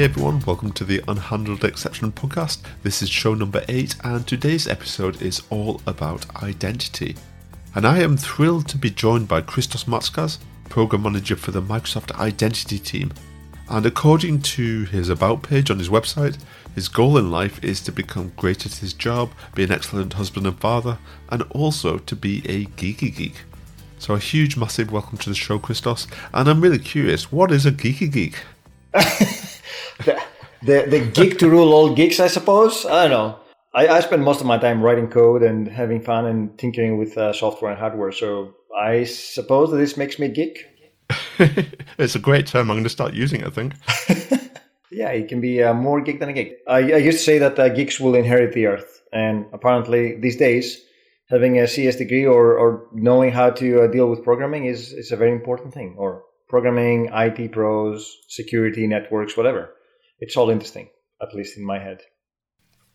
Hey everyone, welcome to the Unhandled Exception podcast. This is show number eight, and today's episode is all about identity. And I am thrilled to be joined by Christos Matskas, program manager for the Microsoft Identity team. And according to his about page on his website, his goal in life is to become great at his job, be an excellent husband and father, and also to be a geeky geek. So a huge, massive welcome to the show, Christos. And I'm really curious, what is a geeky geek? the, the, the geek to rule all geeks, I suppose. I don't know. I, I spend most of my time writing code and having fun and tinkering with uh, software and hardware. So I suppose that this makes me a geek. it's a great term. I'm going to start using it, I think. yeah, it can be uh, more geek than a geek. I, I used to say that uh, geeks will inherit the earth. And apparently, these days, having a CS degree or, or knowing how to uh, deal with programming is, is a very important thing. Or programming, IT pros, security, networks, whatever. It's all interesting, at least in my head.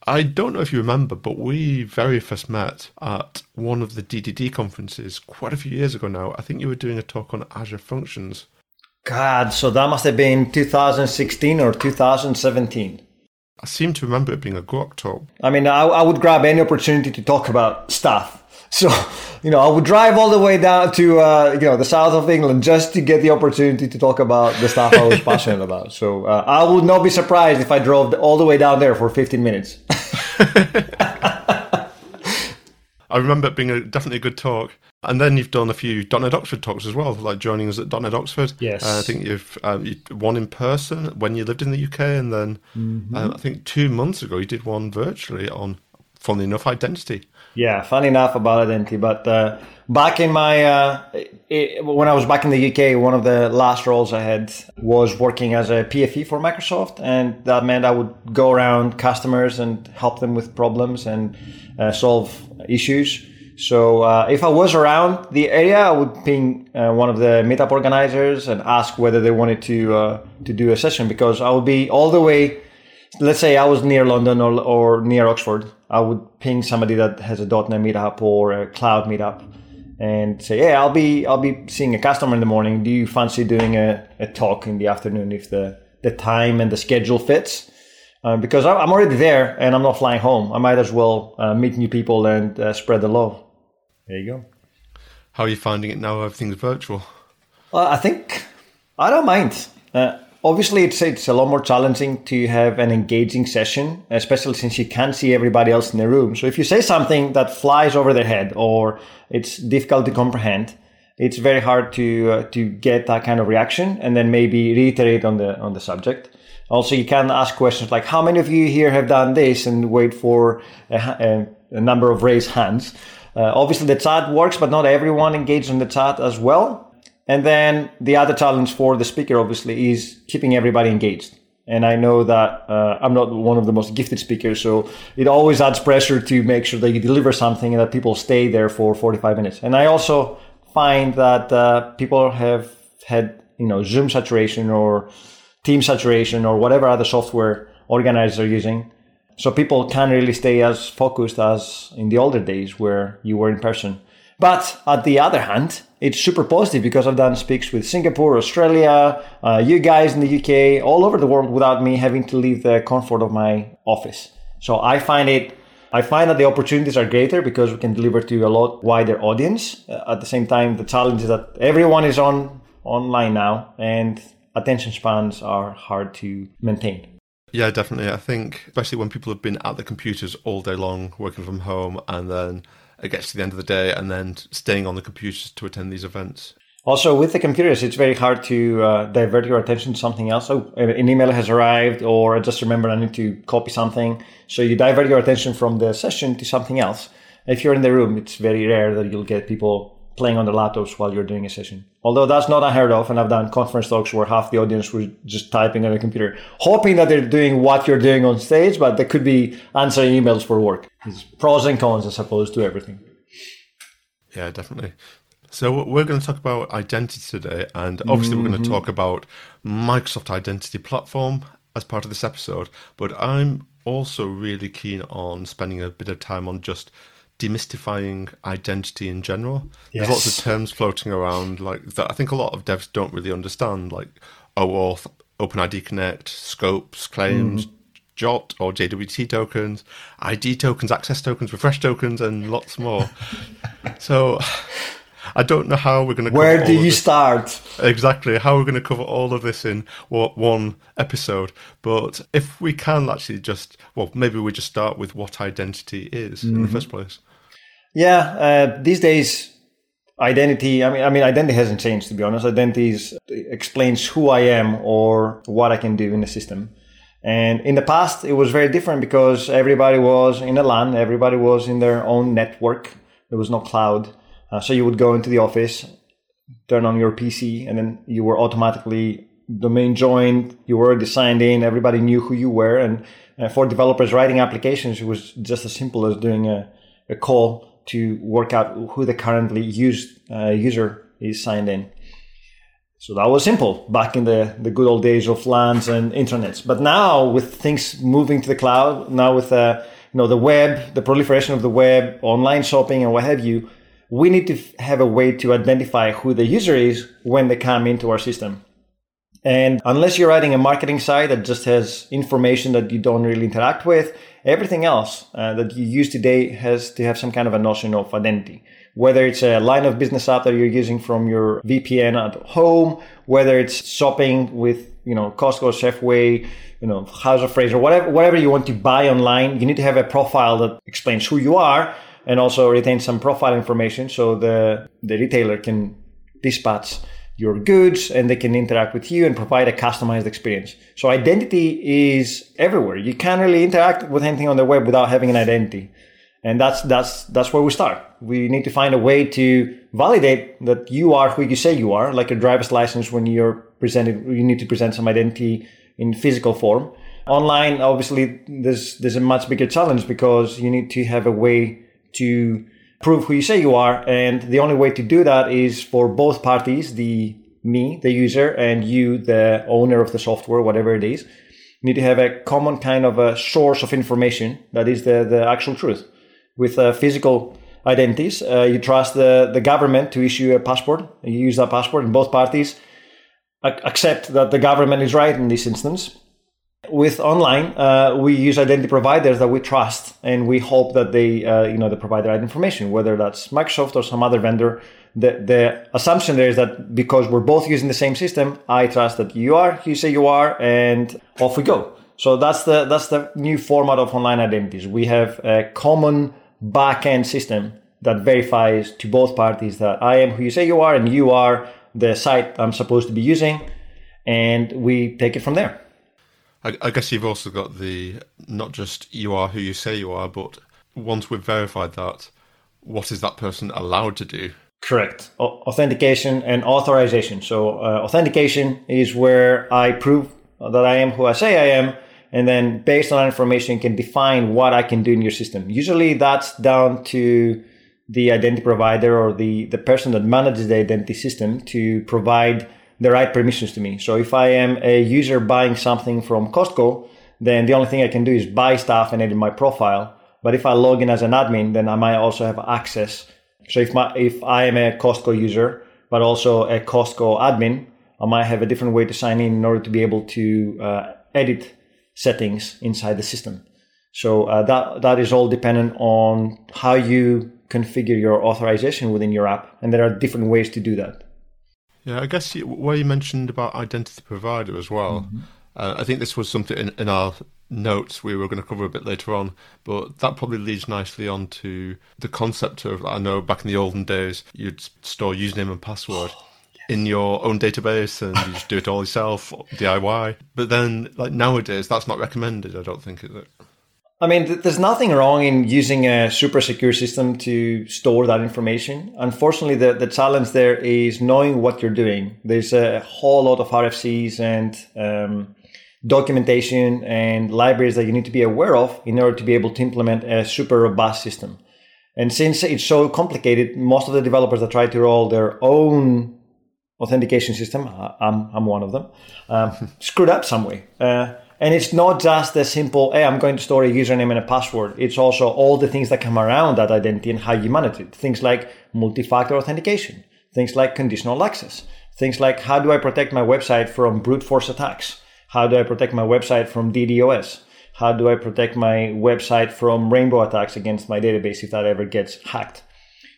I don't know if you remember, but we very first met at one of the DDD conferences quite a few years ago now. I think you were doing a talk on Azure Functions. God, so that must have been 2016 or 2017. I seem to remember it being a Grok talk. I mean, I, I would grab any opportunity to talk about stuff. So, you know, I would drive all the way down to, uh, you know, the south of England just to get the opportunity to talk about the stuff I was passionate about. So uh, I would not be surprised if I drove all the way down there for 15 minutes. I remember it being a, definitely a good talk. And then you've done a few .NET Oxford talks as well, like joining us at .NET Oxford. Yes, uh, I think you've uh, you, one in person when you lived in the UK, and then mm-hmm. uh, I think two months ago you did one virtually on, funnily enough, identity. Yeah, funny enough about identity, but uh, back in my uh, it, when I was back in the UK, one of the last roles I had was working as a PFE for Microsoft, and that meant I would go around customers and help them with problems and uh, solve issues so uh, if I was around the area, I would ping uh, one of the meetup organizers and ask whether they wanted to uh, to do a session because I would be all the way. Let's say I was near London or, or near Oxford. I would ping somebody that has a .NET meetup or a cloud meetup and say, "Yeah, I'll be I'll be seeing a customer in the morning. Do you fancy doing a, a talk in the afternoon if the the time and the schedule fits?" Uh, because I'm already there and I'm not flying home. I might as well uh, meet new people and uh, spread the love. There you go. How are you finding it now? Everything's virtual. Well, I think I don't mind. Uh, obviously, it's it's a lot more challenging to have an engaging session, especially since you can't see everybody else in the room. So if you say something that flies over their head or it's difficult to comprehend, it's very hard to uh, to get that kind of reaction and then maybe reiterate on the on the subject. Also, you can ask questions like, "How many of you here have done this?" and wait for a, a, a number of raised hands. Uh, obviously, the chat works, but not everyone engaged in the chat as well. And then the other challenge for the speaker, obviously, is keeping everybody engaged. And I know that uh, I'm not one of the most gifted speakers, so it always adds pressure to make sure that you deliver something and that people stay there for 45 minutes. And I also find that uh, people have had, you know, Zoom saturation or Team saturation or whatever other software organizers are using so people can't really stay as focused as in the older days where you were in person. But at the other hand, it's super positive because I've done speaks with Singapore, Australia, uh, you guys in the UK, all over the world without me having to leave the comfort of my office. So I find it, I find that the opportunities are greater because we can deliver to a lot wider audience. Uh, at the same time, the challenge is that everyone is on online now and attention spans are hard to maintain. Yeah, definitely. I think, especially when people have been at the computers all day long, working from home, and then it gets to the end of the day, and then staying on the computers to attend these events. Also, with the computers, it's very hard to uh, divert your attention to something else. So, an email has arrived, or I just remember I need to copy something. So, you divert your attention from the session to something else. If you're in the room, it's very rare that you'll get people playing on the laptops while you're doing a session. Although that's not unheard of, and I've done conference talks where half the audience was just typing on a computer, hoping that they're doing what you're doing on stage, but they could be answering emails for work. It's pros and cons, I suppose, to everything. Yeah, definitely. So we're going to talk about identity today, and obviously mm-hmm. we're going to talk about Microsoft Identity Platform as part of this episode. But I'm also really keen on spending a bit of time on just demystifying identity in general. Yes. There's lots of terms floating around like that. I think a lot of devs don't really understand. Like OAuth, OpenID Connect, scopes, claims, mm-hmm. JWT or JWT tokens, ID tokens, access tokens, refresh tokens, and lots more. so I don't know how we're going to. Where do you start? Exactly, how we're going to cover all of this in one episode. But if we can actually just, well, maybe we just start with what identity is mm-hmm. in the mm-hmm. first place. Yeah, uh, these days identity i mean i mean identity hasn't changed to be honest. Identity is, explains who i am or what i can do in the system. And in the past it was very different because everybody was in a lan everybody was in their own network. There was no cloud. Uh, so you would go into the office turn on your pc and then you were automatically domain joined you were already signed in everybody knew who you were. And uh, for developers writing applications it was just as simple as doing a, a call to work out who the currently used uh, user is signed in. So that was simple back in the, the good old days of LANs and intranets. But now with things moving to the cloud, now with uh, you know the web, the proliferation of the web, online shopping, and what have you, we need to have a way to identify who the user is when they come into our system. And unless you're writing a marketing site that just has information that you don't really interact with, everything else uh, that you use today has to have some kind of a notion of identity. Whether it's a line of business app that you're using from your VPN at home, whether it's shopping with, you know, Costco, Safeway, you know, House of Fraser, whatever, whatever you want to buy online, you need to have a profile that explains who you are and also retain some profile information so the, the retailer can dispatch your goods and they can interact with you and provide a customized experience. So identity is everywhere. You can't really interact with anything on the web without having an identity. And that's that's that's where we start. We need to find a way to validate that you are who you say you are, like a driver's license when you're presented you need to present some identity in physical form. Online, obviously there's there's a much bigger challenge because you need to have a way to prove who you say you are. And the only way to do that is for both parties, the me, the user, and you, the owner of the software, whatever it is, need to have a common kind of a source of information that is the, the actual truth. With uh, physical identities, uh, you trust the, the government to issue a passport. You use that passport, and both parties accept that the government is right in this instance with online, uh, we use identity providers that we trust, and we hope that they, uh, you know, they provide the right information, whether that's Microsoft or some other vendor. The, the assumption there is that because we're both using the same system, I trust that you are you say you are, and off we go. So that's the that's the new format of online identities. We have a common backend system that verifies to both parties that I am who you say you are, and you are the site I'm supposed to be using, and we take it from there. I, I guess you've also got the not just you are who you say you are, but once we've verified that, what is that person allowed to do? Correct. Authentication and authorization. So, uh, authentication is where I prove that I am who I say I am, and then based on that information, can define what I can do in your system. Usually, that's down to the identity provider or the, the person that manages the identity system to provide the right permissions to me. So if I am a user buying something from Costco, then the only thing I can do is buy stuff and edit my profile. But if I log in as an admin, then I might also have access. So if my if I am a Costco user, but also a Costco admin, I might have a different way to sign in in order to be able to uh, edit settings inside the system. So uh, that that is all dependent on how you configure your authorization within your app, and there are different ways to do that. Yeah, I guess you, where you mentioned about identity provider as well. Mm-hmm. Uh, I think this was something in, in, our notes we were going to cover a bit later on, but that probably leads nicely on to the concept of I know back in the olden days you'd store username and password. Oh, in your own database and you just do it all yourself, DIY. But then, like nowadays, that's not recommended. I don't think, is it? I mean, there's nothing wrong in using a super secure system to store that information. Unfortunately, the, the challenge there is knowing what you're doing. There's a whole lot of RFCs and um, documentation and libraries that you need to be aware of in order to be able to implement a super robust system. And since it's so complicated, most of the developers that try to roll their own authentication system, I'm, I'm one of them, um, screwed up some way. Uh, and it's not just a simple, hey, I'm going to store a username and a password. It's also all the things that come around that identity and how you manage it. Things like multi-factor authentication, things like conditional access, things like how do I protect my website from brute force attacks? How do I protect my website from DDoS? How do I protect my website from rainbow attacks against my database if that ever gets hacked?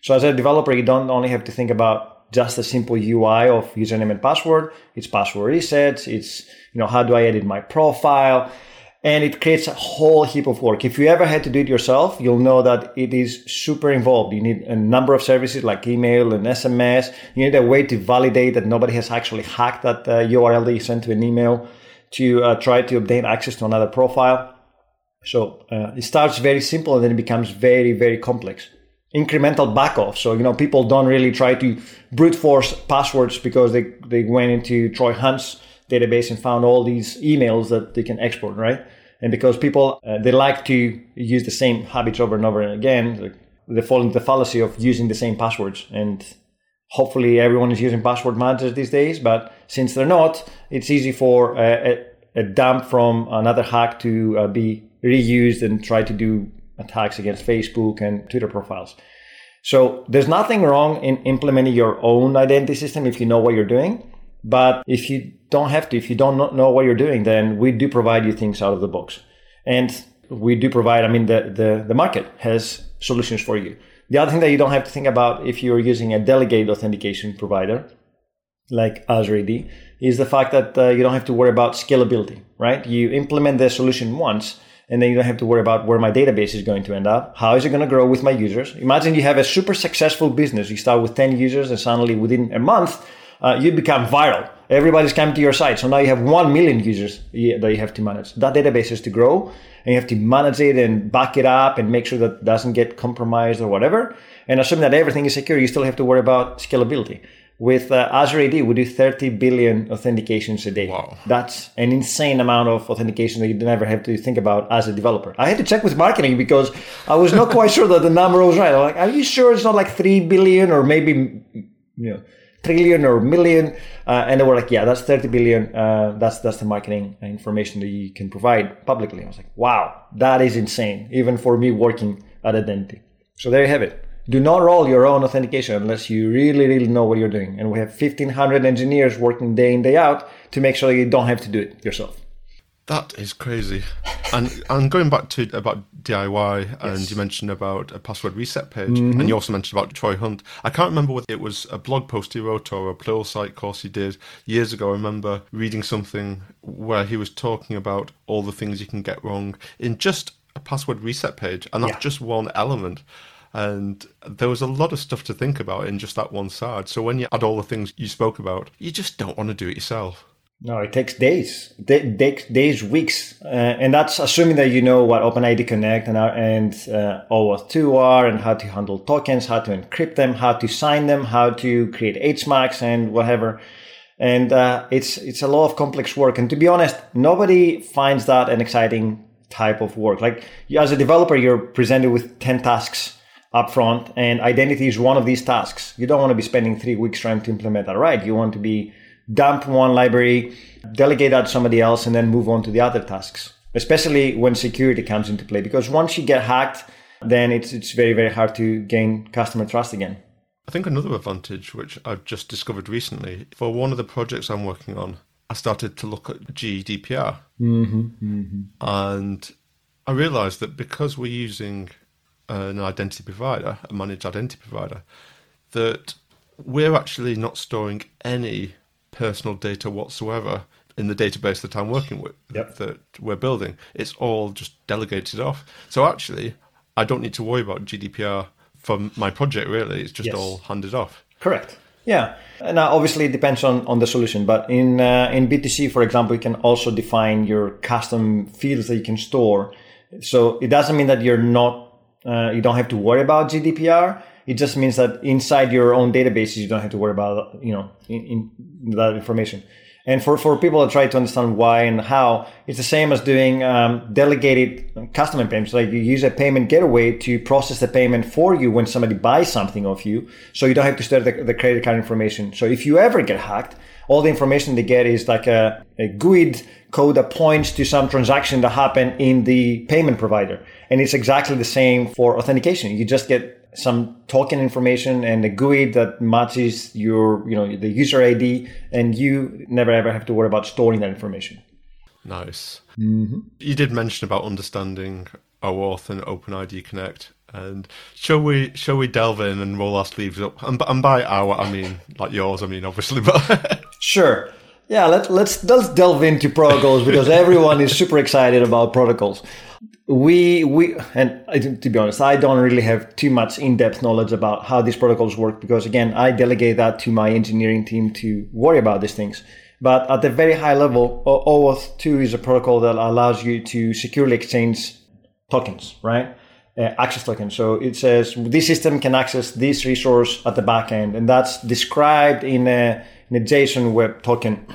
So as a developer, you don't only have to think about just a simple UI of username and password. It's password resets. It's, you know, how do I edit my profile? And it creates a whole heap of work. If you ever had to do it yourself, you'll know that it is super involved. You need a number of services like email and SMS. You need a way to validate that nobody has actually hacked that uh, URL that you sent to an email to uh, try to obtain access to another profile. So uh, it starts very simple and then it becomes very, very complex. Incremental back off. So, you know, people don't really try to brute force passwords because they, they went into Troy Hunt's database and found all these emails that they can export, right? And because people, uh, they like to use the same habits over and over and again, they fall into the fallacy of using the same passwords. And hopefully everyone is using password managers these days, but since they're not, it's easy for a, a, dump from another hack to uh, be reused and try to do attacks against Facebook and Twitter profiles. So there's nothing wrong in implementing your own identity system if you know what you're doing. But if you don't have to, if you don't know what you're doing, then we do provide you things out of the box. And we do provide, I mean, the, the, the market has solutions for you. The other thing that you don't have to think about if you're using a delegated authentication provider like Azure AD is the fact that uh, you don't have to worry about scalability, right? You implement the solution once and then you don't have to worry about where my database is going to end up. How is it going to grow with my users? Imagine you have a super successful business. You start with 10 users and suddenly within a month, uh, you become viral. Everybody's coming to your site. So now you have 1 million users that you have to manage. That database has to grow and you have to manage it and back it up and make sure that it doesn't get compromised or whatever. And assuming that everything is secure, you still have to worry about scalability. With uh, Azure AD, we do 30 billion authentications a day. Wow. That's an insane amount of authentication that you never have to think about as a developer. I had to check with marketing because I was not quite sure that the number was right. I'm like, are you sure it's not like 3 billion or maybe, you know, trillion or million. Uh, and they were like, yeah, that's 30 billion. Uh, that's, that's the marketing information that you can provide publicly. I was like, wow, that is insane, even for me working at Identity. So there you have it. Do not roll your own authentication unless you really, really know what you're doing. And we have 1500 engineers working day in, day out to make sure you don't have to do it yourself. That is crazy. and and going back to about DIY, yes. and you mentioned about a password reset page, mm-hmm. and you also mentioned about Troy Hunt. I can't remember whether it was a blog post he wrote or a Pluralsight course he did years ago. I remember reading something where he was talking about all the things you can get wrong in just a password reset page, and that's yeah. just one element. And there was a lot of stuff to think about in just that one side. So when you add all the things you spoke about, you just don't want to do it yourself. No, it takes days, days, days weeks, uh, and that's assuming that you know what OpenID Connect and and uh, OAuth 2 are, and how to handle tokens, how to encrypt them, how to sign them, how to create HMACs and whatever. And uh, it's it's a lot of complex work. And to be honest, nobody finds that an exciting type of work. Like as a developer, you're presented with ten tasks upfront, and identity is one of these tasks. You don't want to be spending three weeks trying to implement that right. You want to be dump one library, delegate that to somebody else, and then move on to the other tasks. Especially when security comes into play, because once you get hacked, then it's it's very very hard to gain customer trust again. I think another advantage, which I've just discovered recently, for one of the projects I'm working on, I started to look at GDPR, mm-hmm, mm-hmm. and I realised that because we're using an identity provider, a managed identity provider, that we're actually not storing any personal data whatsoever in the database that I'm working with, yep. that we're building. It's all just delegated off. So actually, I don't need to worry about GDPR for my project, really. It's just yes. all handed off. Correct. Yeah. Now, obviously, it depends on, on the solution, but in uh, in B2C, for example, you can also define your custom fields that you can store. So it doesn't mean that you're not, uh, you don't have to worry about GDPR it just means that inside your own databases, you don't have to worry about, you know, in, in that information. And for, for people that try to understand why and how, it's the same as doing um, delegated customer payments. Like you use a payment gateway to process the payment for you when somebody buys something of you. So you don't have to store the, the credit card information. So if you ever get hacked, all the information they get is like a, a GUID code that points to some transaction that happened in the payment provider. And it's exactly the same for authentication. You just get some token information and a GUI that matches your, you know, the user ID, and you never ever have to worry about storing that information. Nice. Mm-hmm. You did mention about understanding OAuth and OpenID Connect. And shall we shall we delve in and roll our sleeves up? And, and by our, I mean like yours. I mean obviously, but sure. Yeah, let, let's let's delve into protocols because everyone is super excited about protocols. We we and to be honest, I don't really have too much in depth knowledge about how these protocols work because again, I delegate that to my engineering team to worry about these things. But at the very high level, OAuth 2 is a protocol that allows you to securely exchange tokens, right? Uh, access tokens. So it says this system can access this resource at the back end, and that's described in a in a JSON Web Token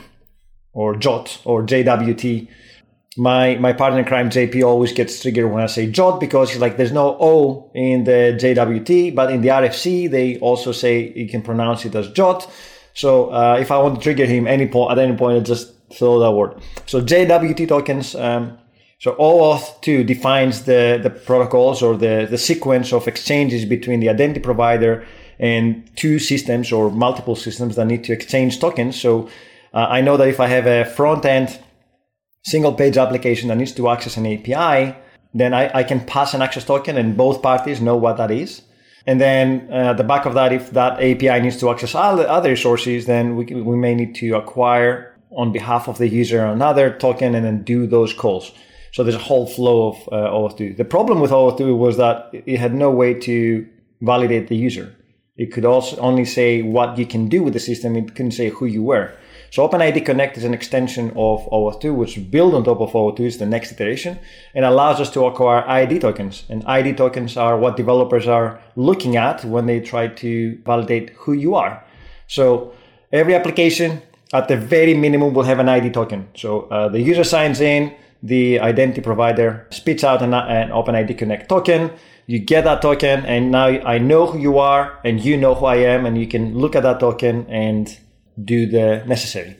or JOT or JWT. My my partner in crime JP always gets triggered when I say JOT because he's like, there's no O in the JWT, but in the RFC they also say you can pronounce it as JOT. So uh, if I want to trigger him any point at any point, I just throw that word. So JWT tokens. Um, so OAuth 2 defines the, the protocols or the, the sequence of exchanges between the identity provider and two systems or multiple systems that need to exchange tokens. So uh, I know that if I have a front end single page application that needs to access an API, then I, I can pass an access token and both parties know what that is. And then uh, at the back of that, if that API needs to access other resources, then we, we may need to acquire on behalf of the user another token and then do those calls. So there's a whole flow of uh, OAuth 2. The problem with OAuth 2 was that it had no way to validate the user. It could also only say what you can do with the system. It couldn't say who you were. So OpenID Connect is an extension of OAuth 2, which built on top of OAuth 2, is the next iteration, and allows us to acquire ID tokens. And ID tokens are what developers are looking at when they try to validate who you are. So every application at the very minimum will have an ID token. So uh, the user signs in, the identity provider spits out an, an OpenID Connect token. You get that token, and now I know who you are, and you know who I am, and you can look at that token and do the necessary.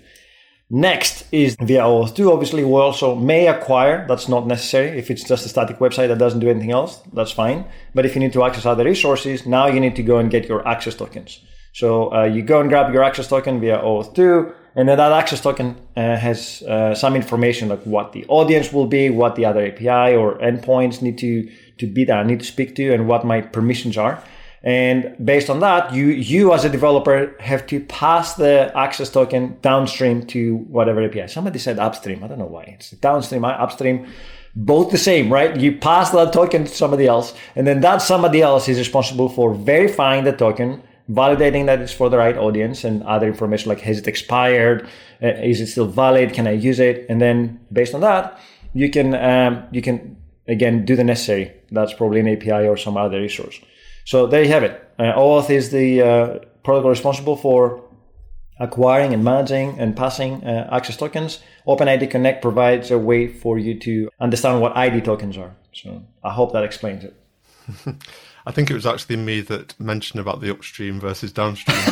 Next is via OAuth 2. Obviously, we also may acquire. That's not necessary. If it's just a static website that doesn't do anything else, that's fine. But if you need to access other resources, now you need to go and get your access tokens. So uh, you go and grab your access token via OAuth 2, and then that access token uh, has uh, some information like what the audience will be, what the other API or endpoints need to to be that I need to speak to, and what my permissions are. And based on that, you, you as a developer have to pass the access token downstream to whatever API. Somebody said upstream. I don't know why. It's downstream, upstream, both the same, right? You pass that token to somebody else, and then that somebody else is responsible for verifying the token, validating that it's for the right audience and other information like has it expired? Uh, is it still valid? Can I use it? And then based on that, you can, um, you can again do the necessary. That's probably an API or some other resource. So there you have it. Uh, OAuth is the uh, protocol responsible for acquiring and managing and passing uh, access tokens. OpenID Connect provides a way for you to understand what ID tokens are. So I hope that explains it. I think it was actually me that mentioned about the upstream versus downstream.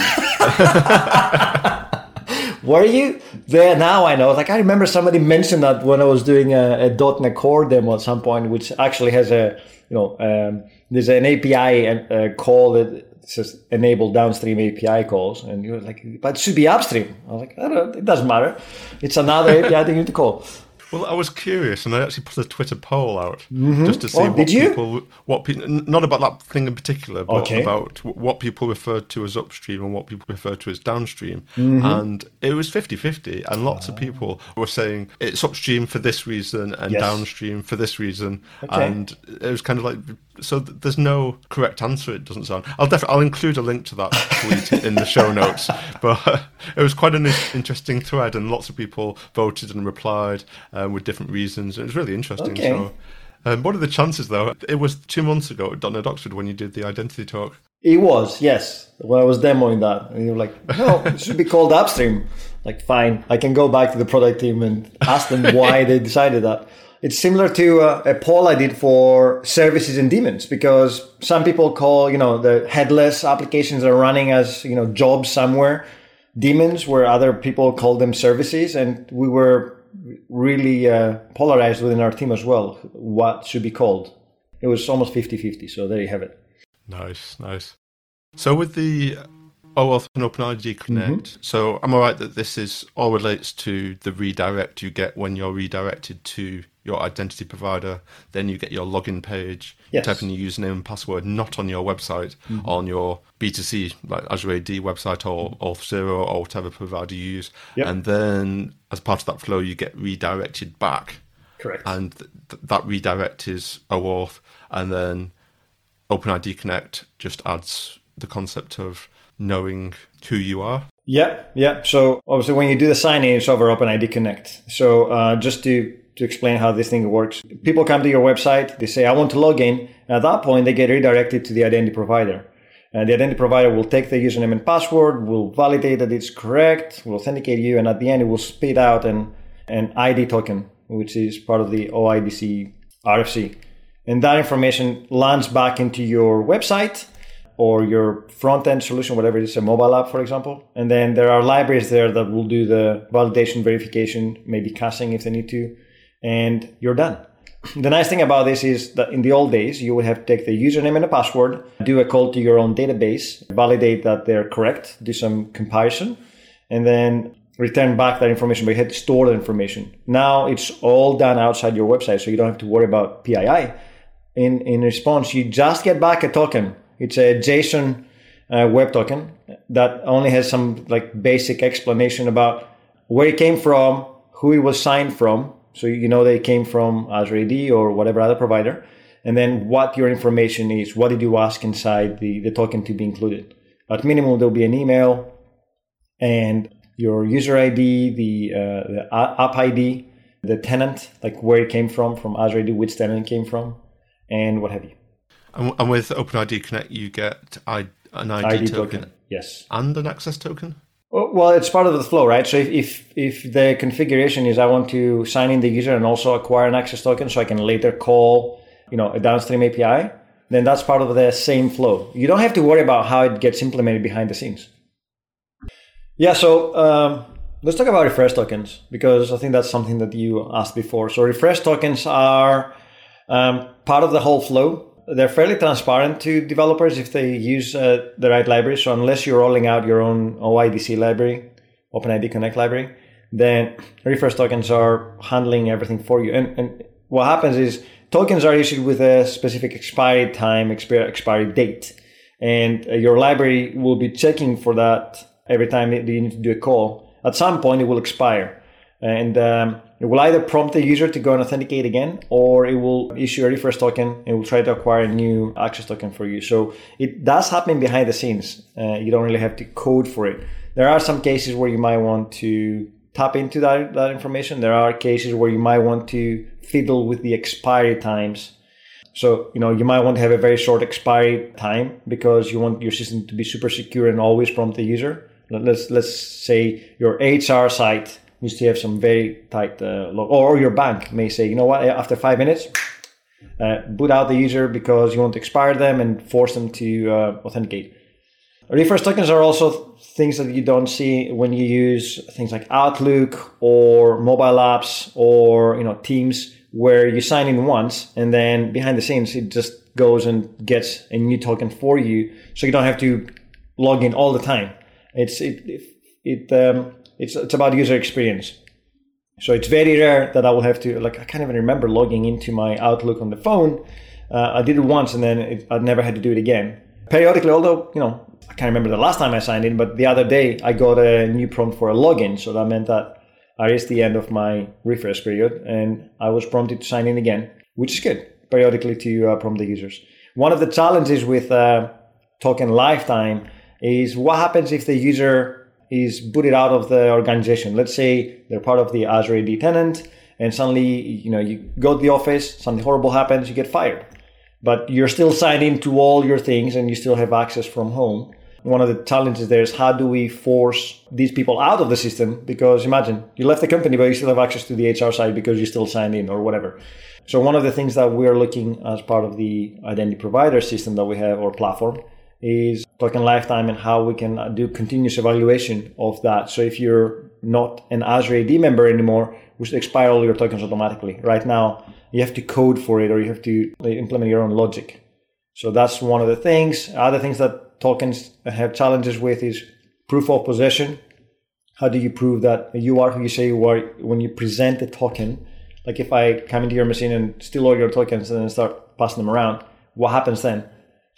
Were you there? Now I know. Like I remember somebody mentioned that when I was doing a, a .NET Core demo at some point, which actually has a you know. Um, there's an API uh, call that says enable downstream API calls, and you're like, but it should be upstream. I was like, I don't, it doesn't matter. It's another API that you need to call. Well, I was curious, and I actually put a Twitter poll out mm-hmm. just to see oh, what people, what people, not about that thing in particular, but okay. about what people referred to as upstream and what people referred to as downstream. Mm-hmm. And it was 50 50, and lots of people were saying it's upstream for this reason and yes. downstream for this reason. Okay. And it was kind of like, so there's no correct answer, it doesn't sound. I'll definitely, I'll include a link to that tweet in the show notes. But it was quite an interesting thread, and lots of people voted and replied um, with different reasons. It was really interesting. Okay. So, um, what are the chances, though? It was two months ago at .NET Oxford when you did the identity talk. It was, yes. When I was demoing that, and you were like, "No, it should be called upstream." Like, fine, I can go back to the product team and ask them why they decided that. It's similar to uh, a poll I did for services and daemons because some people call, you know, the headless applications are running as, you know, jobs somewhere, daemons, where other people call them services. And we were really uh, polarized within our team as well. What should be called? It was almost 50 50. So there you have it. Nice, nice. So with the OAuth and OpenID Connect. Mm-hmm. So I'm all right that this is all relates to the redirect you get when you're redirected to your identity provider. Then you get your login page. Yes. You type in your username and password, not on your website, mm-hmm. on your B2C, like Azure AD website or Auth0 or whatever provider you use. Yep. And then as part of that flow, you get redirected back. Correct. And th- that redirect is OAuth. And then OpenID Connect just adds the concept of knowing who you are. Yeah, yeah. So obviously, when you do the sign in, it's over OpenID Connect. So uh, just to to explain how this thing works, people come to your website, they say, "I want to log in." At that point, they get redirected to the identity provider. And the identity provider will take the username and password, will validate that it's correct, will authenticate you, and at the end, it will spit out an, an ID token, which is part of the OIDC RFC. And that information lands back into your website or your front end solution, whatever it is, a mobile app, for example. And then there are libraries there that will do the validation, verification, maybe caching if they need to, and you're done. The nice thing about this is that in the old days, you would have to take the username and a password, do a call to your own database, validate that they're correct, do some comparison, and then return back that information, but you had to store that information. Now it's all done outside your website, so you don't have to worry about PII. In, in response, you just get back a token it's a JSON uh, web token that only has some like basic explanation about where it came from, who it was signed from. So you know they came from Azure AD or whatever other provider, and then what your information is. What did you ask inside the, the token to be included? At minimum, there'll be an email and your user ID, the, uh, the app ID, the tenant, like where it came from, from Azure AD, which tenant it came from, and what have you. And, with OpenID Connect, you get an ID, ID token, token, yes, and an access token. Well, it's part of the flow, right? So if, if, if the configuration is I want to sign in the user and also acquire an access token, so I can later call, you know, a downstream API, then that's part of the same flow. You don't have to worry about how it gets implemented behind the scenes. Yeah. So um, let's talk about refresh tokens because I think that's something that you asked before. So refresh tokens are um, part of the whole flow they're fairly transparent to developers if they use uh, the right library. So unless you're rolling out your own OIDC library, OpenID Connect library, then refresh tokens are handling everything for you. And, and what happens is tokens are issued with a specific expiry time, expiry date, and uh, your library will be checking for that every time you need to do a call. At some point, it will expire, and um, it will either prompt the user to go and authenticate again, or it will issue a refresh token and will try to acquire a new access token for you. So it does happen behind the scenes. Uh, you don't really have to code for it. There are some cases where you might want to tap into that, that information. There are cases where you might want to fiddle with the expiry times. So, you know, you might want to have a very short expiry time because you want your system to be super secure and always prompt the user. Let's, let's say your HR site needs to have some very tight uh, log. Or your bank may say, you know what, after five minutes, uh, boot out the user because you want to expire them and force them to uh, authenticate. Refresh tokens are also things that you don't see when you use things like Outlook or mobile apps or you know Teams, where you sign in once and then behind the scenes it just goes and gets a new token for you, so you don't have to log in all the time. It's it it, it um, it's it's about user experience. So it's very rare that I will have to like I can't even remember logging into my Outlook on the phone. Uh, I did it once and then it, I never had to do it again. Periodically, although you know I can't remember the last time I signed in, but the other day I got a new prompt for a login, so that meant that I reached the end of my refresh period and I was prompted to sign in again, which is good. Periodically to uh, prompt the users. One of the challenges with uh, token lifetime is what happens if the user is booted out of the organization. Let's say they're part of the Azure AD tenant, and suddenly you know you go to the office, something horrible happens, you get fired, but you're still signed into all your things, and you still have access from home. One of the challenges there is how do we force these people out of the system? Because imagine you left the company, but you still have access to the HR side because you still signed in or whatever. So one of the things that we're looking as part of the identity provider system that we have or platform is token lifetime and how we can uh, do continuous evaluation of that. So if you're not an Azure AD member anymore, we should expire all your tokens automatically. Right now, you have to code for it or you have to implement your own logic. So that's one of the things. Other things that tokens have challenges with is proof of possession. How do you prove that you are who you say you are when you present the token? Like if I come into your machine and steal all your tokens and then start passing them around, what happens then?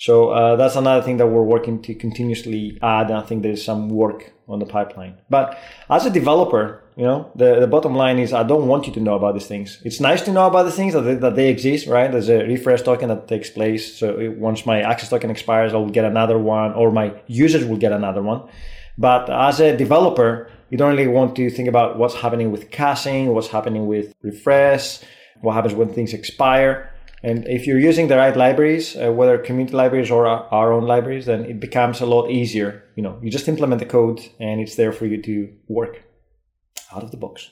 So uh, that's another thing that we're working to continuously add. And I think there's some work on the pipeline. But as a developer, you know, the, the bottom line is I don't want you to know about these things. It's nice to know about the things that they, that they exist, right? There's a refresh token that takes place. So it, once my access token expires, I will get another one, or my users will get another one. But as a developer, you don't really want to think about what's happening with caching, what's happening with refresh, what happens when things expire. And if you're using the right libraries, uh, whether community libraries or our, own libraries, then it becomes a lot easier. You know, you just implement the code and it's there for you to work out of the box.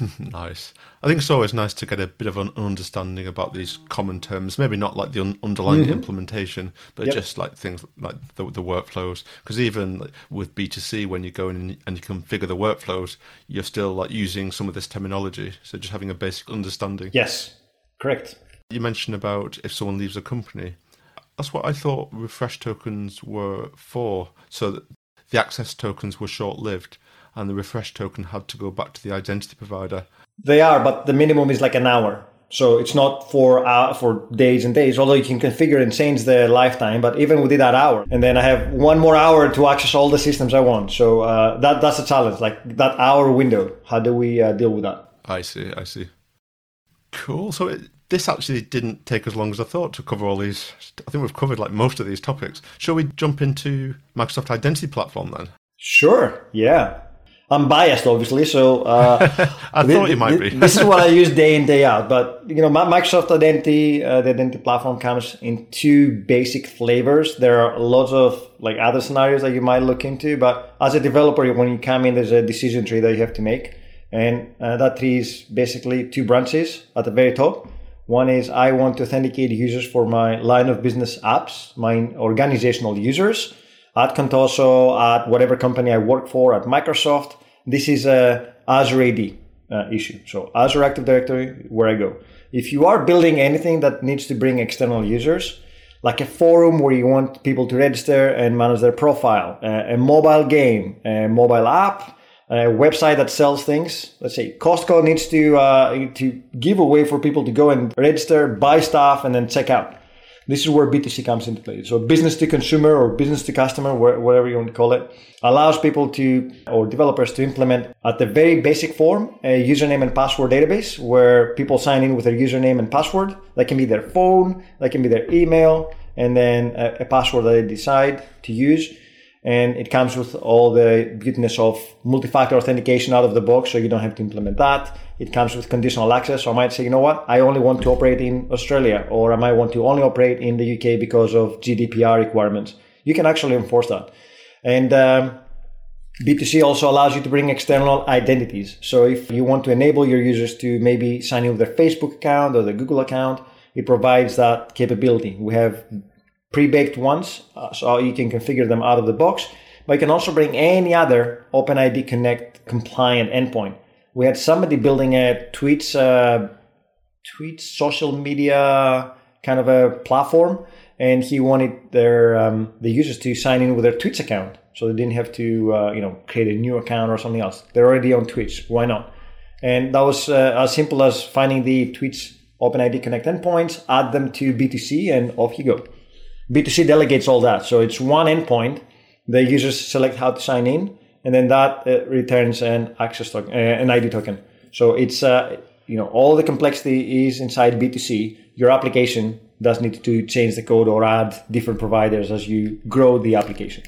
nice. I think it's always nice to get a bit of an understanding about these common terms. Maybe not like the un- underlying mm-hmm. implementation, but yep. just like things like the, the workflows. Because even with B2C, when you go in and you configure the workflows, you're still like using some of this terminology. So just having a basic understanding. Yes, correct. You mentioned about if someone leaves a company. That's what I thought refresh tokens were for. So the access tokens were short lived and the refresh token had to go back to the identity provider. They are, but the minimum is like an hour. So it's not for uh, for days and days, although you can configure and change the lifetime. But even within that hour, and then I have one more hour to access all the systems I want. So uh, that that's a challenge, like that hour window. How do we uh, deal with that? I see, I see. Cool. So it, this actually didn't take as long as I thought to cover all these. I think we've covered like most of these topics. Shall we jump into Microsoft Identity Platform then? Sure. Yeah. I'm biased, obviously. So uh, I thought you might be. this is what I use day in day out. But you know, Microsoft Identity, uh, the Identity platform comes in two basic flavors. There are lots of like other scenarios that you might look into. But as a developer, when you come in, there's a decision tree that you have to make, and uh, that tree is basically two branches at the very top. One is I want to authenticate users for my line of business apps, my organizational users at Contoso, at whatever company I work for, at Microsoft. This is a Azure AD uh, issue. So Azure Active Directory, where I go. If you are building anything that needs to bring external users, like a forum where you want people to register and manage their profile, uh, a mobile game, a mobile app, a website that sells things. Let's say Costco needs to uh, to give a way for people to go and register, buy stuff, and then check out. This is where B2C comes into play. So business to consumer or business to customer, whatever you want to call it, allows people to, or developers to implement at the very basic form, a username and password database where people sign in with their username and password. That can be their phone, that can be their email, and then a, a password that they decide to use and it comes with all the goodness of multi-factor authentication out of the box so you don't have to implement that it comes with conditional access so i might say you know what i only want to operate in australia or i might want to only operate in the uk because of gdpr requirements you can actually enforce that and um, B2C also allows you to bring external identities. So if you want to enable your users to maybe sign in with their Facebook account or their Google account, it provides that capability. We have pre-baked ones, uh, so you can configure them out of the box. But you can also bring any other OpenID Connect compliant endpoint. We had somebody building a Twitch, uh, Twitch social media kind of a platform, and he wanted their um, the users to sign in with their Twitch account, so they didn't have to uh, you know create a new account or something else. They're already on Twitch. Why not? And that was uh, as simple as finding the Twitch OpenID Connect endpoints, add them to B2C, and off you go. B2C delegates all that. So it's one endpoint. The users select how to sign in, and then that uh, returns an access token, uh, an ID token. So it's uh, you know all the complexity is inside B2C. Your application does need to change the code or add different providers as you grow the application.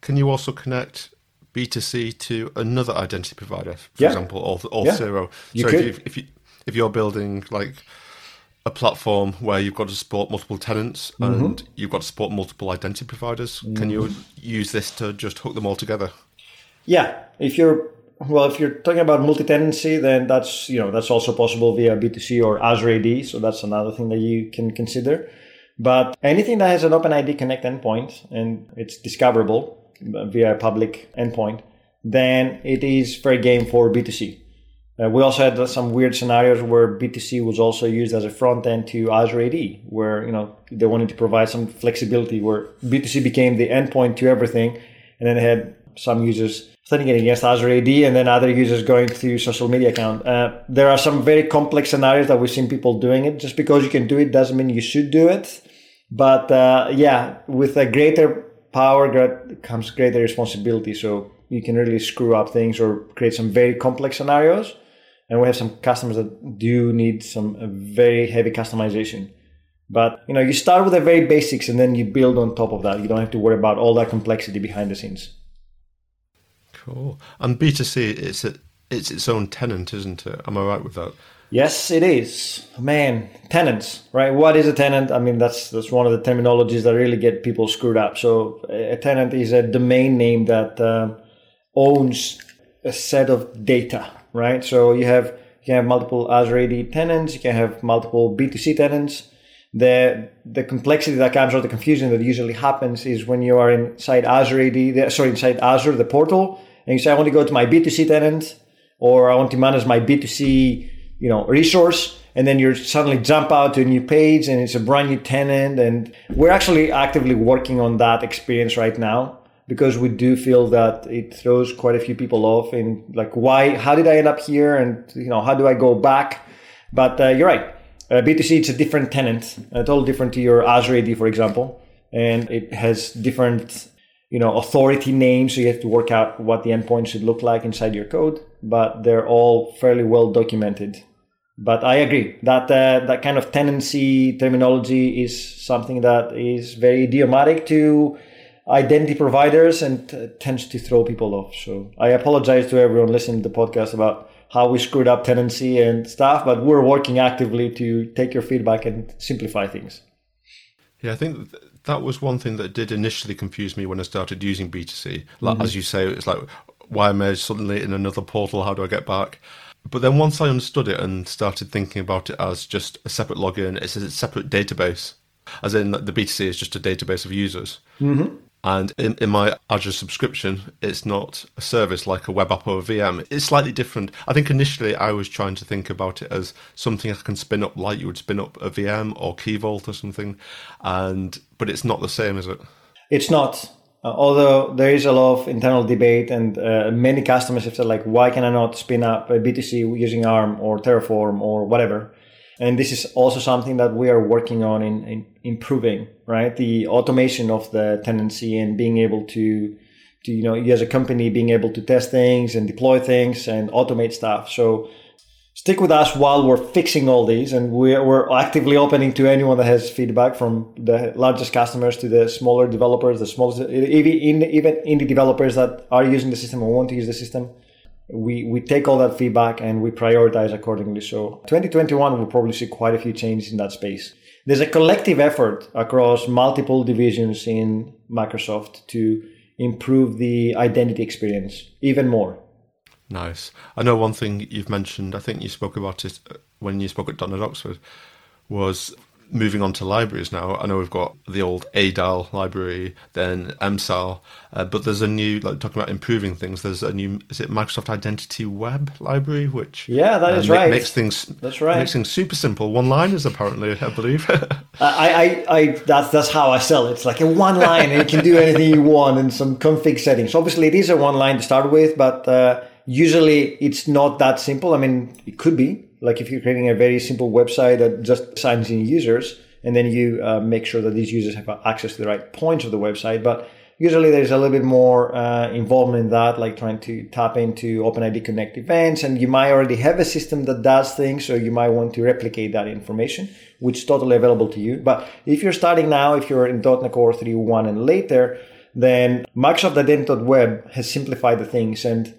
Can you also connect B2C to another identity provider, for yeah. example, Auth0? Yeah. So you if, you, if you if you're building like a platform where you've got to support multiple tenants mm-hmm. and you've got to support multiple identity providers. Mm-hmm. Can you mm-hmm. use this to just hook them all together? Yeah, if you're well, if you're talking about multi-tenancy, then that's you know that's also possible via B2C or Azure AD. So that's another thing that you can consider. But anything that has an OpenID Connect endpoint and it's discoverable via a public endpoint, then it is fair game for B2C. Uh, we also had some weird scenarios where B2C was also used as a front end to Azure AD, where you know they wanted to provide some flexibility, where B2C became the endpoint to everything, and then they had some users authenticating against Azure AD, and then other users going through social media account. Uh, there are some very complex scenarios that we've seen people doing it. Just because you can do it doesn't mean you should do it. But uh, yeah, with a greater power comes greater responsibility. So you can really screw up things or create some very complex scenarios and we have some customers that do need some very heavy customization. But you know you start with the very basics and then you build on top of that. You don't have to worry about all that complexity behind the scenes. Cool. And b2c it's a, it's its own tenant isn't it? Am i right with that? Yes it is. Man tenants right? What is a tenant? I mean that's that's one of the terminologies that really get people screwed up. So a tenant is a domain name that uh, owns a set of data right? So you have you can have multiple Azure AD tenants, you can have multiple B2C tenants. The the complexity that comes or the confusion that usually happens is when you are inside Azure AD, sorry, inside Azure, the portal, and you say, I want to go to my B2C tenant, or I want to manage my B2C, you know, resource, and then you suddenly jump out to a new page and it's a brand new tenant. And we're actually actively working on that experience right now because we do feel that it throws quite a few people off in like why how did i end up here? And you know how do i go back? But uh, you're right. Uh, b2c it's a different tenant uh, totally different to your azure ad for example. And it has different you know authority names so you have to work out what the endpoint should look like inside your code. But they're all fairly well documented. But I agree that uh, that kind of tenancy terminology is something that is very idiomatic to identity providers and uh, tends to throw people off. So I apologize to everyone listening to the podcast about how we screwed up tenancy and stuff, but we're working actively to take your feedback and simplify things. Yeah, I think that was one thing that did initially confuse me when I started using B2C. Like, mm-hmm. As you say, it's like, why am I suddenly in another portal? How do I get back? But then once I understood it and started thinking about it as just a separate login, it's a separate database, as in the B2C is just a database of users. Mm-hmm. And in, in, my Azure subscription, it's not a service like a web app or a VM. It's slightly different. I think initially I was trying to think about it as something I can spin up like you would spin up a VM or Key Vault or something. And but it's not the same, is it? It's not. Uh, although there is a lot of internal debate, and uh, many customers have said like, why can I not spin up a B2C using ARM or Terraform or whatever? And this is also something that we are working on in, in, improving right? The automation of the tenancy and being able to to you know you as a company being able to test things and deploy things and automate stuff. So stick with us while we're fixing all these. And we're, we're actively opening to anyone that has feedback from the largest customers to the smaller developers the smallest even even indie developers that are using the system or want to use the system we we take all that feedback and we prioritize accordingly. So 2021 we'll probably see quite a few changes in that space. There's a collective effort across multiple divisions in Microsoft to improve the identity experience even more. Nice. I know one thing you've mentioned. I think you spoke about it when you spoke at .NET Oxford was moving on to libraries now, I know we've got the old ADAL library, then MSAL, uh, but there's a new, like talking about improving things, there's a new, is it Microsoft Identity Web library, which yeah, that is uh, right. makes things that's right. makes things super simple. One liners apparently, I believe. I, I, I, that's that's how I sell it. It's like a one line, and you can do anything you want, and some config settings. Obviously, it is a one line to start with, but uh, usually it's not that simple. I mean, it could be like if you're creating a very simple website that just signs in users and then you uh, make sure that these users have access to the right points of the website. But usually there's a little bit more uh, involvement in that like trying to tap into openid connect events and you might already have a system that does things so you might want to replicate that information which is totally available to you. But if you're starting now if you're in .NET Core 3.1 and later then Microsoft Identity.web has simplified the things. And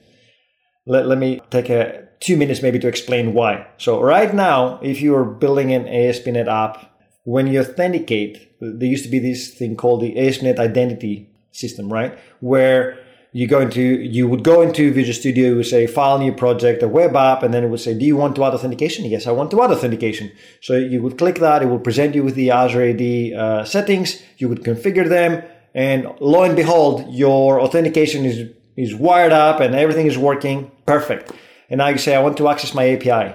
let, let me take a two minutes maybe to explain why. So right now, if you are building an ASP.NET app, when you authenticate, there used to be this thing called the ASP.NET identity system, right? Where you go into, you would go into Visual Studio, you would say file new project, a web app, and then it would say, do you want to add authentication? Yes, I want to add authentication. So you would click that. It will present you with the Azure AD uh, settings. You would configure them. And lo and behold, your authentication is, is wired up and everything is working perfect. And now you say, I want to access my API,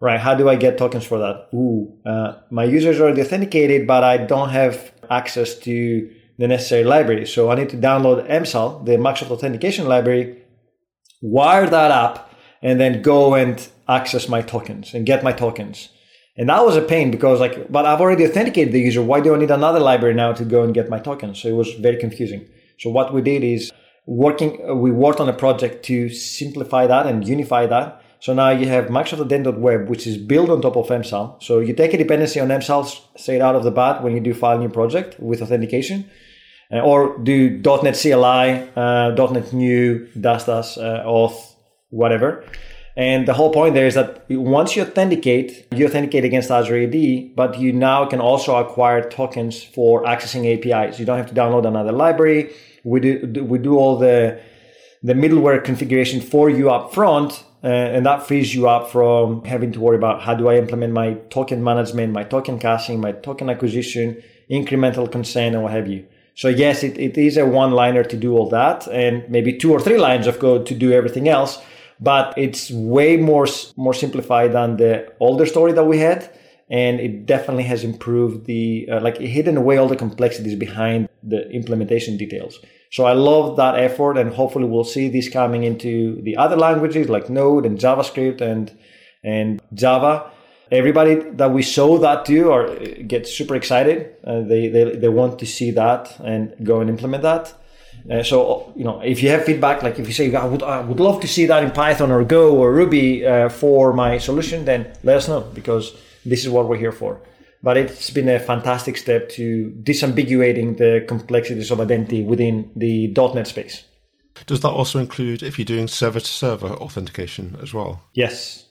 right? How do I get tokens for that? Ooh, uh, my user is already authenticated, but I don't have access to the necessary library. So I need to download MSAL, the Microsoft Authentication Library, wire that up, and then go and access my tokens and get my tokens. And that was a pain because like, but I've already authenticated the user. Why do I need another library now to go and get my tokens? So it was very confusing. So what we did is working, uh, we worked on a project to simplify that and unify that. So now you have Microsoft Identity.web, which is built on top of MSAL. So you take a dependency on MSAL straight out of the bat when you do file new project with authentication. Uh, or do .NET CLI, uh, .NET New, DASDAS, uh, Auth, whatever. And the whole point there is that once you authenticate, you authenticate against Azure AD, but you now can also acquire tokens for accessing APIs. You don't have to download another library. We do, we do all the, the middleware configuration for you up front. Uh, and that frees you up from having to worry about how do I implement my token management, my token caching, my token acquisition, incremental consent, and what have you. So yes, it, it is a one liner to do all that and maybe two or three lines of code to do everything else. But it's way more, more simplified than the older story that we had. And it definitely has improved the, uh, like hidden away all the complexities behind the implementation details. So I love that effort and hopefully we'll see this coming into the other languages like Node and JavaScript and, and Java everybody that we show that to are get super excited. Uh, they, they they want to see that and go and implement that. Uh, so you know, if you have feedback, like if you say I would I would love to see that in Python or Go or Ruby uh, for my solution, then let us know because this is what we're here for. But it's been a fantastic step to disambiguating the complexities of identity within the .NET space. Does that also include if you're doing server to server authentication as well? Yes,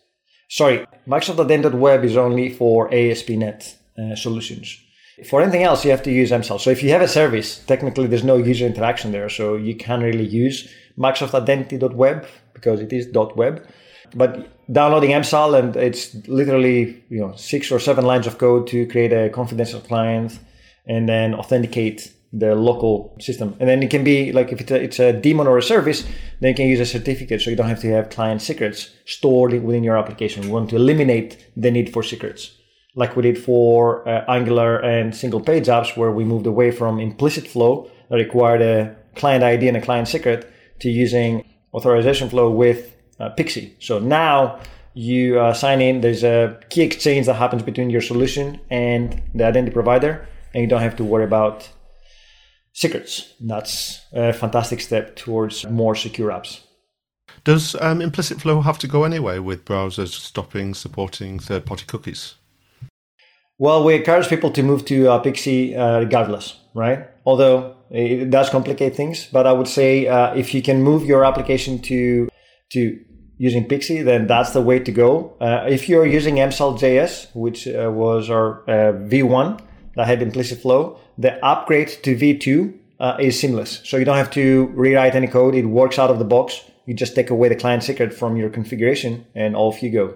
Sorry, Microsoft Identity Web is only for ASP.NET uh, solutions. For anything else, you have to use MSAL. So if you have a service, technically there's no user interaction there, so you can't really use Microsoft Identity.web because it is .web. But downloading MSAL and it's literally you know six or seven lines of code to create a confidential client and then authenticate the local system. And then it can be like if it's a, it's a daemon or a service, then you can use a certificate so you don't have to have client secrets stored within your application. We want to eliminate the need for secrets, like we did for uh, Angular and single page apps, where we moved away from implicit flow that required a client ID and a client secret to using authorization flow with uh, PKCE. So now you uh, sign in, there's a key exchange that happens between your solution and the identity provider, and you don't have to worry about secrets. That's a fantastic step towards more secure apps. Does um, implicit flow have to go anyway with browsers stopping supporting third party cookies? Well, we encourage people to move to uh, PKCE uh, regardless, right? Although it does complicate things, but I would say uh, if you can move your application to to using PKCE, then that's the way to go. Uh, if you're using MSAL.js, which uh, was our uh, V1 that had implicit flow, the upgrade to V2 uh, is seamless. So you don't have to rewrite any code. It works out of the box. You just take away the client secret from your configuration and off you go.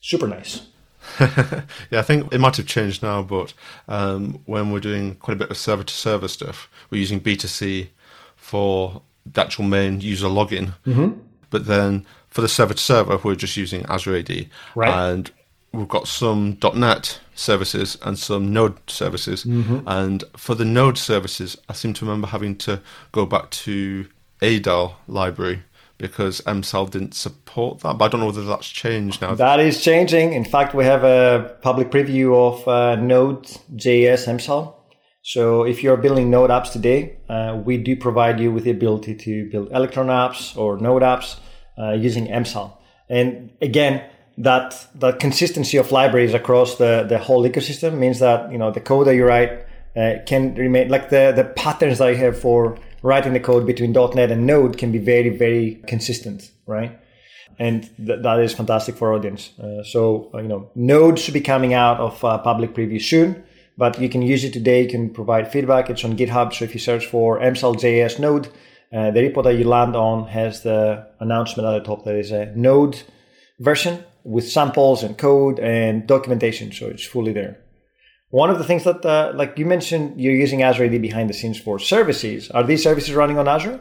Super nice. yeah, I think it might have changed now, but um, when we're doing quite a bit of server to server stuff, we're using B2C for the actual main user login. Mm-hmm. But then for the server to server, we're just using Azure AD. Right. And we've got some .NET services and some Node services. Mm-hmm. And for the Node services, I seem to remember having to go back to ADAL library because MSAL didn't support that. But I don't know whether that's changed now. That is changing. In fact, we have a public preview of uh, Node.js MSAL. So if you're building Node apps today, uh, we do provide you with the ability to build Electron apps or Node apps uh, using MSAL. And again, that that consistency of libraries across the the whole ecosystem means that you know the code that you write uh, can remain like the the patterns that I have for writing the code between .NET and Node can be very very consistent, right? And th- that is fantastic for audience. Uh, so uh, you know Node should be coming out of uh, public preview soon, but you can use it today. You can provide feedback. It's on GitHub. So if you search for MSAL.js Node, uh, the repo that you land on has the announcement at the top. There is a Node version with samples and code and documentation. So it's fully there. One of the things that, uh, like you mentioned, you're using Azure AD behind the scenes for services. Are these services running on Azure?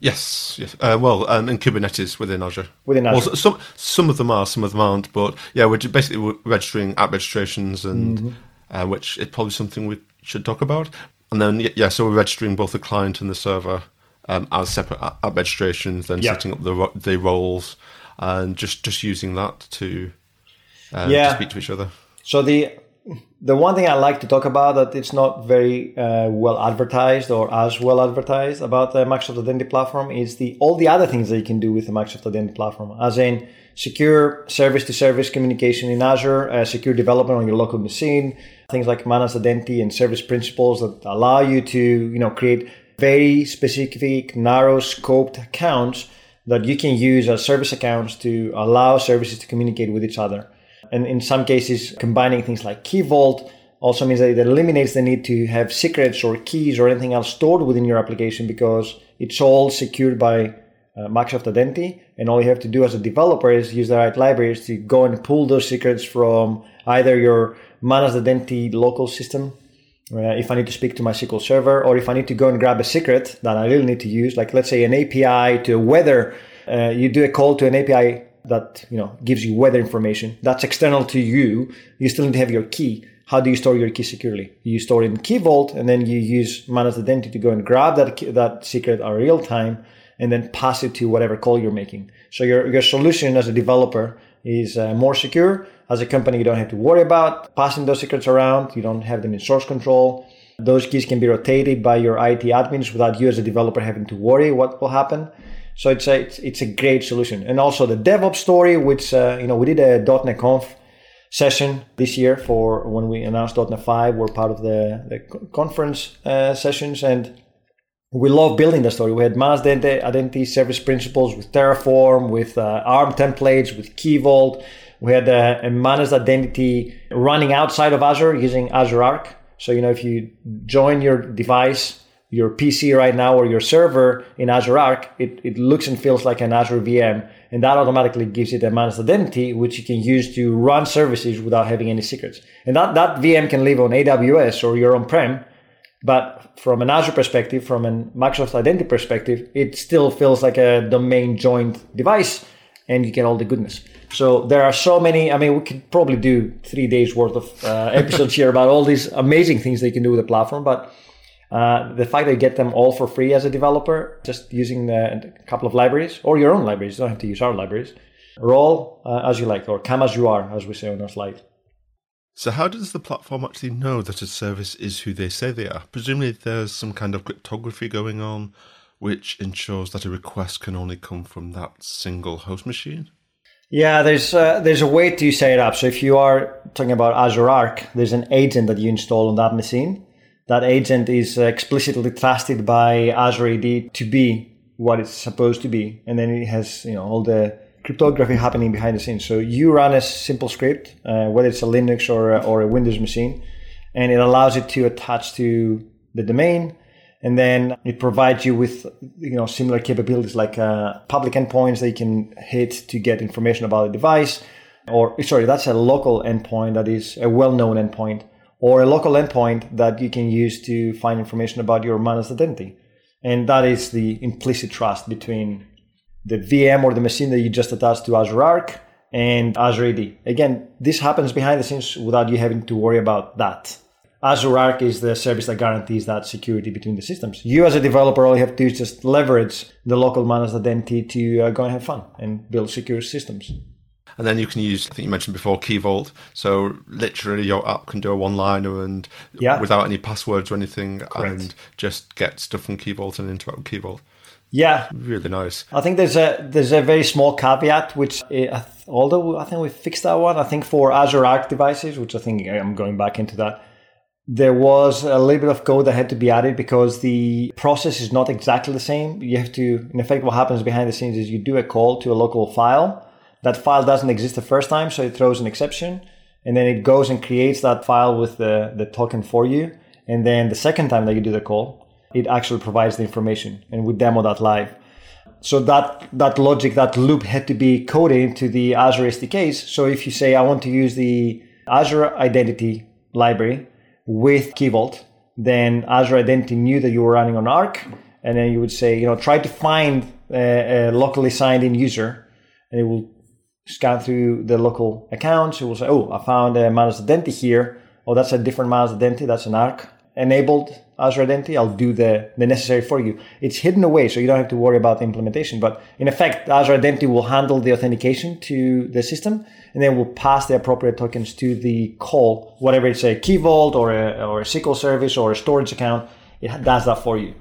Yes, yes. Uh, well, um, and Kubernetes within Azure. Within Azure. Well, some some of them are, some of them aren't. But yeah, we're basically registering app registrations, and Mm-hmm. Uh, which is probably something we should talk about. And then yeah, so we're registering both the client and the server um, as separate app registrations, then Yeah. setting up the the roles, and just just using that to uh, Yeah. to speak to each other. So the the one thing I like to talk about that it's not very uh, well advertised or as well advertised about the Microsoft Identity Platform is the all the other things that you can do with the Microsoft Identity Platform, as in secure service-to-service communication in Azure, uh, secure development on your local machine, things like managed identity and service principals that allow you to you know create very specific, narrow scoped accounts that you can use as service accounts to allow services to communicate with each other. And in some cases, combining things like Key Vault also means that it eliminates the need to have secrets or keys or anything else stored within your application because it's all secured by uh, Microsoft Identity. And all you have to do as a developer is use the right libraries to go and pull those secrets from either your managed identity local system. Uh, if I need to speak to my SQL server, or if I need to go and grab a secret that I really need to use, like let's say an API to weather, uh, you do a call to an API that you know gives you weather information that's external to you you still need to have your key how do you store your key securely you store it in key vault and then you use managed identity to go and grab that key- that secret at real time and then pass it to whatever call you're making. So your your solution as a developer is uh, more secure. As a company you don't have to worry about passing those secrets around. You don't have them in source control. Those keys can be rotated by your IT admins without you as a developer having to worry what will happen. So it's a it's, it's a great solution, and also the DevOps story, which uh, you know we did a .NET Conf session this year for when we announced .NET 5. We're part of the the conference uh, sessions, and we love building the story. We had managed identity service principals with Terraform, with uh, ARM templates, with Key Vault. We had a, a managed identity running outside of Azure using Azure Arc. So you know if you join your device your PC right now or your server in Azure Arc, it, it looks and feels like an Azure VM. And that automatically gives it a managed identity, which you can use to run services without having any secrets. And that, that VM can live on AWS or your on-prem. But from an Azure perspective, from a Microsoft Identity perspective, it still feels like a domain joined device and you get all the goodness. So there are so many. I mean, we could probably do three days worth of uh, episodes here about all these amazing things they can do with the platform. But uh, the fact that you get them all for free as a developer, just using a couple of libraries or your own libraries, you don't have to use our libraries. Roll uh, as you like, or come as you are, as we say on our slide. So, how does the platform actually know that a service is who they say they are? Presumably, there's some kind of cryptography going on, which ensures that a request can only come from that single host machine. Yeah, there's uh, there's a way to set it up. So if you are talking about Azure Arc, there's an agent that you install on that machine. That agent is explicitly trusted by Azure AD to be what it's supposed to be, and then it has you know all the cryptography happening behind the scenes. So you run a simple script, uh, whether it's a Linux or a, or a Windows machine, and it allows it to attach to the domain, and then it provides you with you know similar capabilities like uh, public endpoints that you can hit to get information about the device, or sorry, that's a local endpoint that is a well-known endpoint, or a local endpoint that you can use to find information about your managed identity, and that is the implicit trust between the VM or the machine that you just attached to Azure Arc and Azure AD. Again, this happens behind the scenes without you having to worry about that. Azure Arc is the service that guarantees that security between the systems. You, as a developer, all you have to do is just leverage the local managed identity to uh, go and have fun and build secure systems. And then you can use, I think you mentioned before, Key Vault. So literally, your app can do a one-liner and Yeah. without any passwords or anything, and just get stuff from Key Vault and interact with Key Vault. Yeah, Really nice. I think there's a there's a very small caveat, which uh, although I think we fixed that one. I think for Azure Arc devices, which I think I'm going back into that, there was a little bit of code that had to be added because the process is not exactly the same. You have to, in effect, what happens behind the scenes is you do a call to a local file. That file doesn't exist the first time, so it throws an exception, and then it goes and creates that file with the the token for you. And then the second time that you do the call, it actually provides the information, and we demo that live. So that that logic, that loop had to be coded into the Azure SDKs. So if you say I want to use the Azure Identity library with Key Vault, then Azure Identity knew that you were running on Arc, and then you would say, you know, try to find a, a locally signed in user, and it will scan through the local accounts. It will say, oh, I found a managed identity here. Oh, that's a different managed identity. That's an ARC enabled Azure Identity. I'll do the, the necessary for you. It's hidden away, so you don't have to worry about the implementation. But in effect, Azure Identity will handle the authentication to the system, and then will pass the appropriate tokens to the call, whatever it's a Key Vault or a, or a SQL service or a storage account. It does that for you.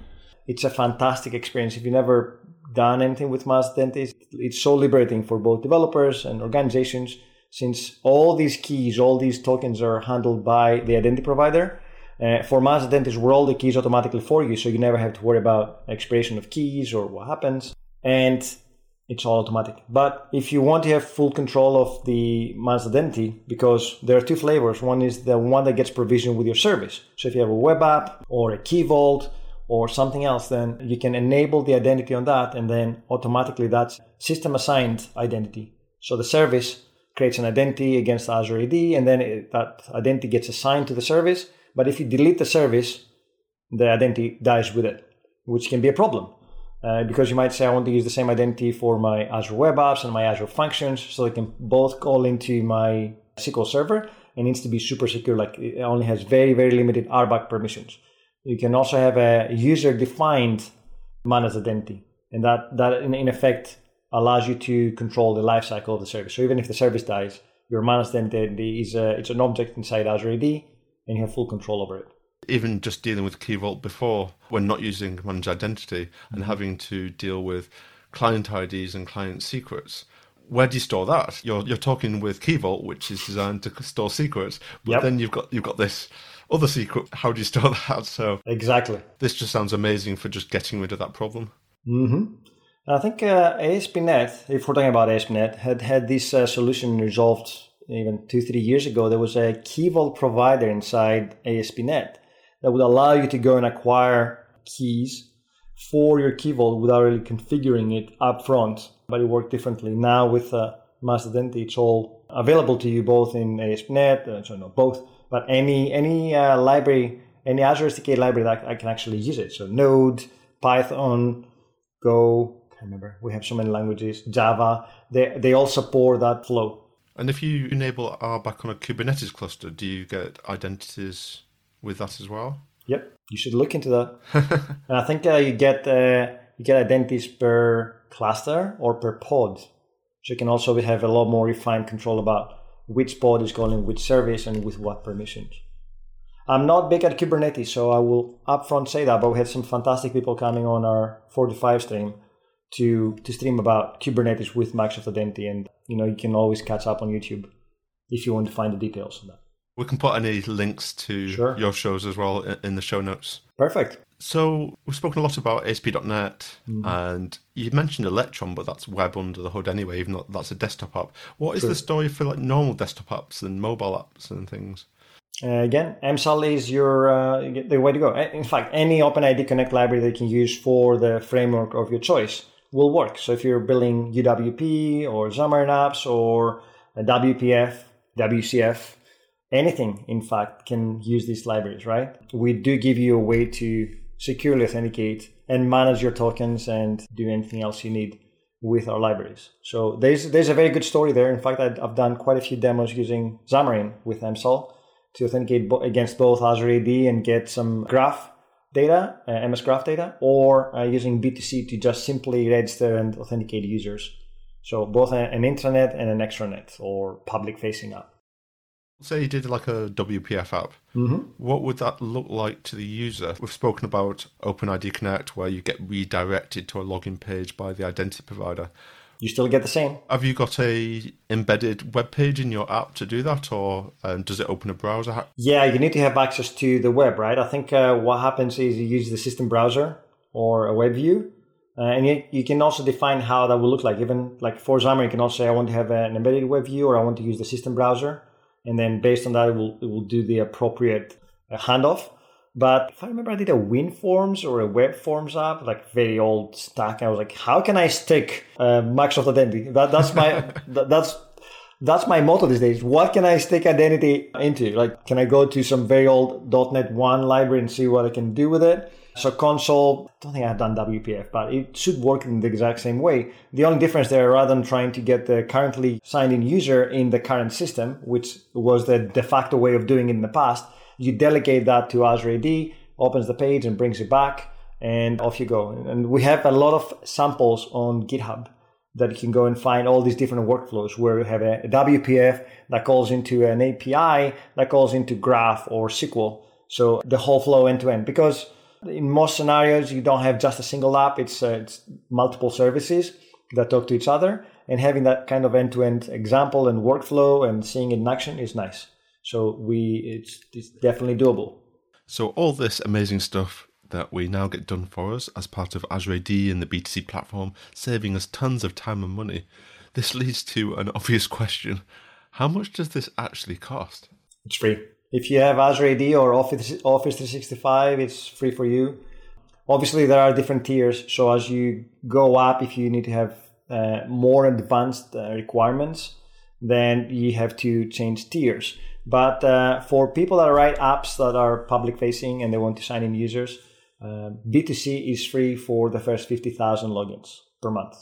It's a fantastic experience. If you've never done anything with mass identities. It's so liberating for both developers and organizations since all these keys, all these tokens are handled by the identity provider. Uh, for mass identities, we're all the keys automatically for you, so you never have to worry about expiration of keys or what happens. And it's all automatic. But if you want to have full control of the mass identity, because there are two flavors. One is the one that gets provisioned with your service. So if you have a web app or a key vault or something else, then you can enable the identity on that and then automatically that's system assigned identity. So the service creates an identity against Azure AD and then it, that identity gets assigned to the service. But if you delete the service, the identity dies with it, which can be a problem. Uh, because you might say, I want to use the same identity for my Azure Web Apps and my Azure Functions, so they can both call into my SQL Server. It needs to be super secure, like it only has very, very limited RBAC permissions. You can also have a user defined managed identity. And that, that in, in effect allows you to control the lifecycle of the service. So even if the service dies, your managed identity is a, it's an object inside Azure AD and you have full control over it. Even just dealing with Key Vault before, when not using managed identity and mm-hmm. having to deal with client IDs and client secrets, where do you store that? You're you're talking with Key Vault, which is designed to store secrets, but yep. then you've got you've got this other secret. How do you store that? So exactly, this just sounds amazing for just getting rid of that problem. Mm-hmm. I think uh, ASP.NET, if we're talking about ASP.NET, had had this uh, solution resolved even two three years ago. There was a key vault provider inside ASP.NET that would allow you to go and acquire keys for your key vault without really configuring it up front, but it worked differently. Now with uh, Mass Identity, it's all available to you both in ASP.NET, uh, so no, both but any any uh, library, any Azure SDK library that I can actually use it. So Node, Python, Go. I remember we have so many languages. Java. They they all support that flow. And if you enable RBAC on a Kubernetes cluster, do you get identities with that as well? Yep, you should look into that. and I think uh, you get uh, you get identities per cluster or per pod, so you can also have a lot more refined control about which pod is calling which service and with what permissions. I'm not big at Kubernetes, so I will upfront say that, but we had some fantastic people coming on our 425 stream to, to stream about Kubernetes with Microsoft Identity. And, you know, you can always catch up on YouTube if you want to find the details on that. We can put any links to sure. your shows as well in the show notes. Perfect. So we've spoken a lot about ASP.NET, mm. and you mentioned Electron, but that's web under the hood anyway. Even though that's a desktop app. What is True. the story for like normal desktop apps and mobile apps and things? Uh, again, MSAL is your uh, the way to go. In fact, any OpenID Connect library that you can use for the framework of your choice will work. So if you're building UWP or Xamarin apps or WPF, WCF, anything, in fact, can use these libraries, right? We do give you a way to securely authenticate and manage your tokens and do anything else you need with our libraries. So there's there's a very good story there. In fact, I've done quite a few demos using Xamarin with MSAL to authenticate against both Azure AD and get some graph data, uh, MS Graph data, or uh, using B2C to just simply register and authenticate users. So both an intranet and an extranet or public facing app. Say you did like a WPF app. Mm-hmm. What would that look like to the user? We've spoken about OpenID Connect, where you get redirected to a login page by the identity provider. You still get the same. Have you got a embedded web page in your app to do that, or um, does it open a browser? Yeah, you need to have access to the web, right? I think uh, what happens is you use the system browser or a web view, uh, and you, you, can also define how that will look like. Even like for Xamarin, you can also say I want to have an embedded web view, or I want to use the system browser and then based on that, it will, it will do the appropriate uh, handoff. But if I remember, I did a WinForms or a Web Forms app, like very old stack. I was like, how can I stick uh, Microsoft Identity? That, that's my that, that's that's my motto these days. What can I stick identity into? Like, can I go to some very old .NET 1 library and see what I can do with it? So console, I don't think I've done WPF, but it should work in the exact same way. The only difference there, rather than trying to get the currently signed in user in the current system, which was the de facto way of doing it in the past, you delegate that to Azure AD, opens the page and brings it back, and off you go. And we have a lot of samples on GitHub that you can go and find all these different workflows where you have a, WPF that calls into an API that calls into Graph or SQL. So the whole flow end to end because in most scenarios, you don't have just a single app. It's, uh, it's multiple services that talk to each other. And having that kind of end-to-end example and workflow and seeing it in action is nice. So we, it's, it's definitely doable. So all this amazing stuff that we now get done for us as part of Azure AD and the B2C platform, saving us tons of time and money. This leads to an obvious question. How much does this actually cost? It's free. If you have Azure AD or Office, Office 365, it's free for you. Obviously, there are different tiers. So as you go up, if you need to have uh, more advanced uh, requirements, then you have to change tiers. But uh, for people that write apps that are public facing and they want to sign in users, uh, B2C is free for the first 50,000 logins per month,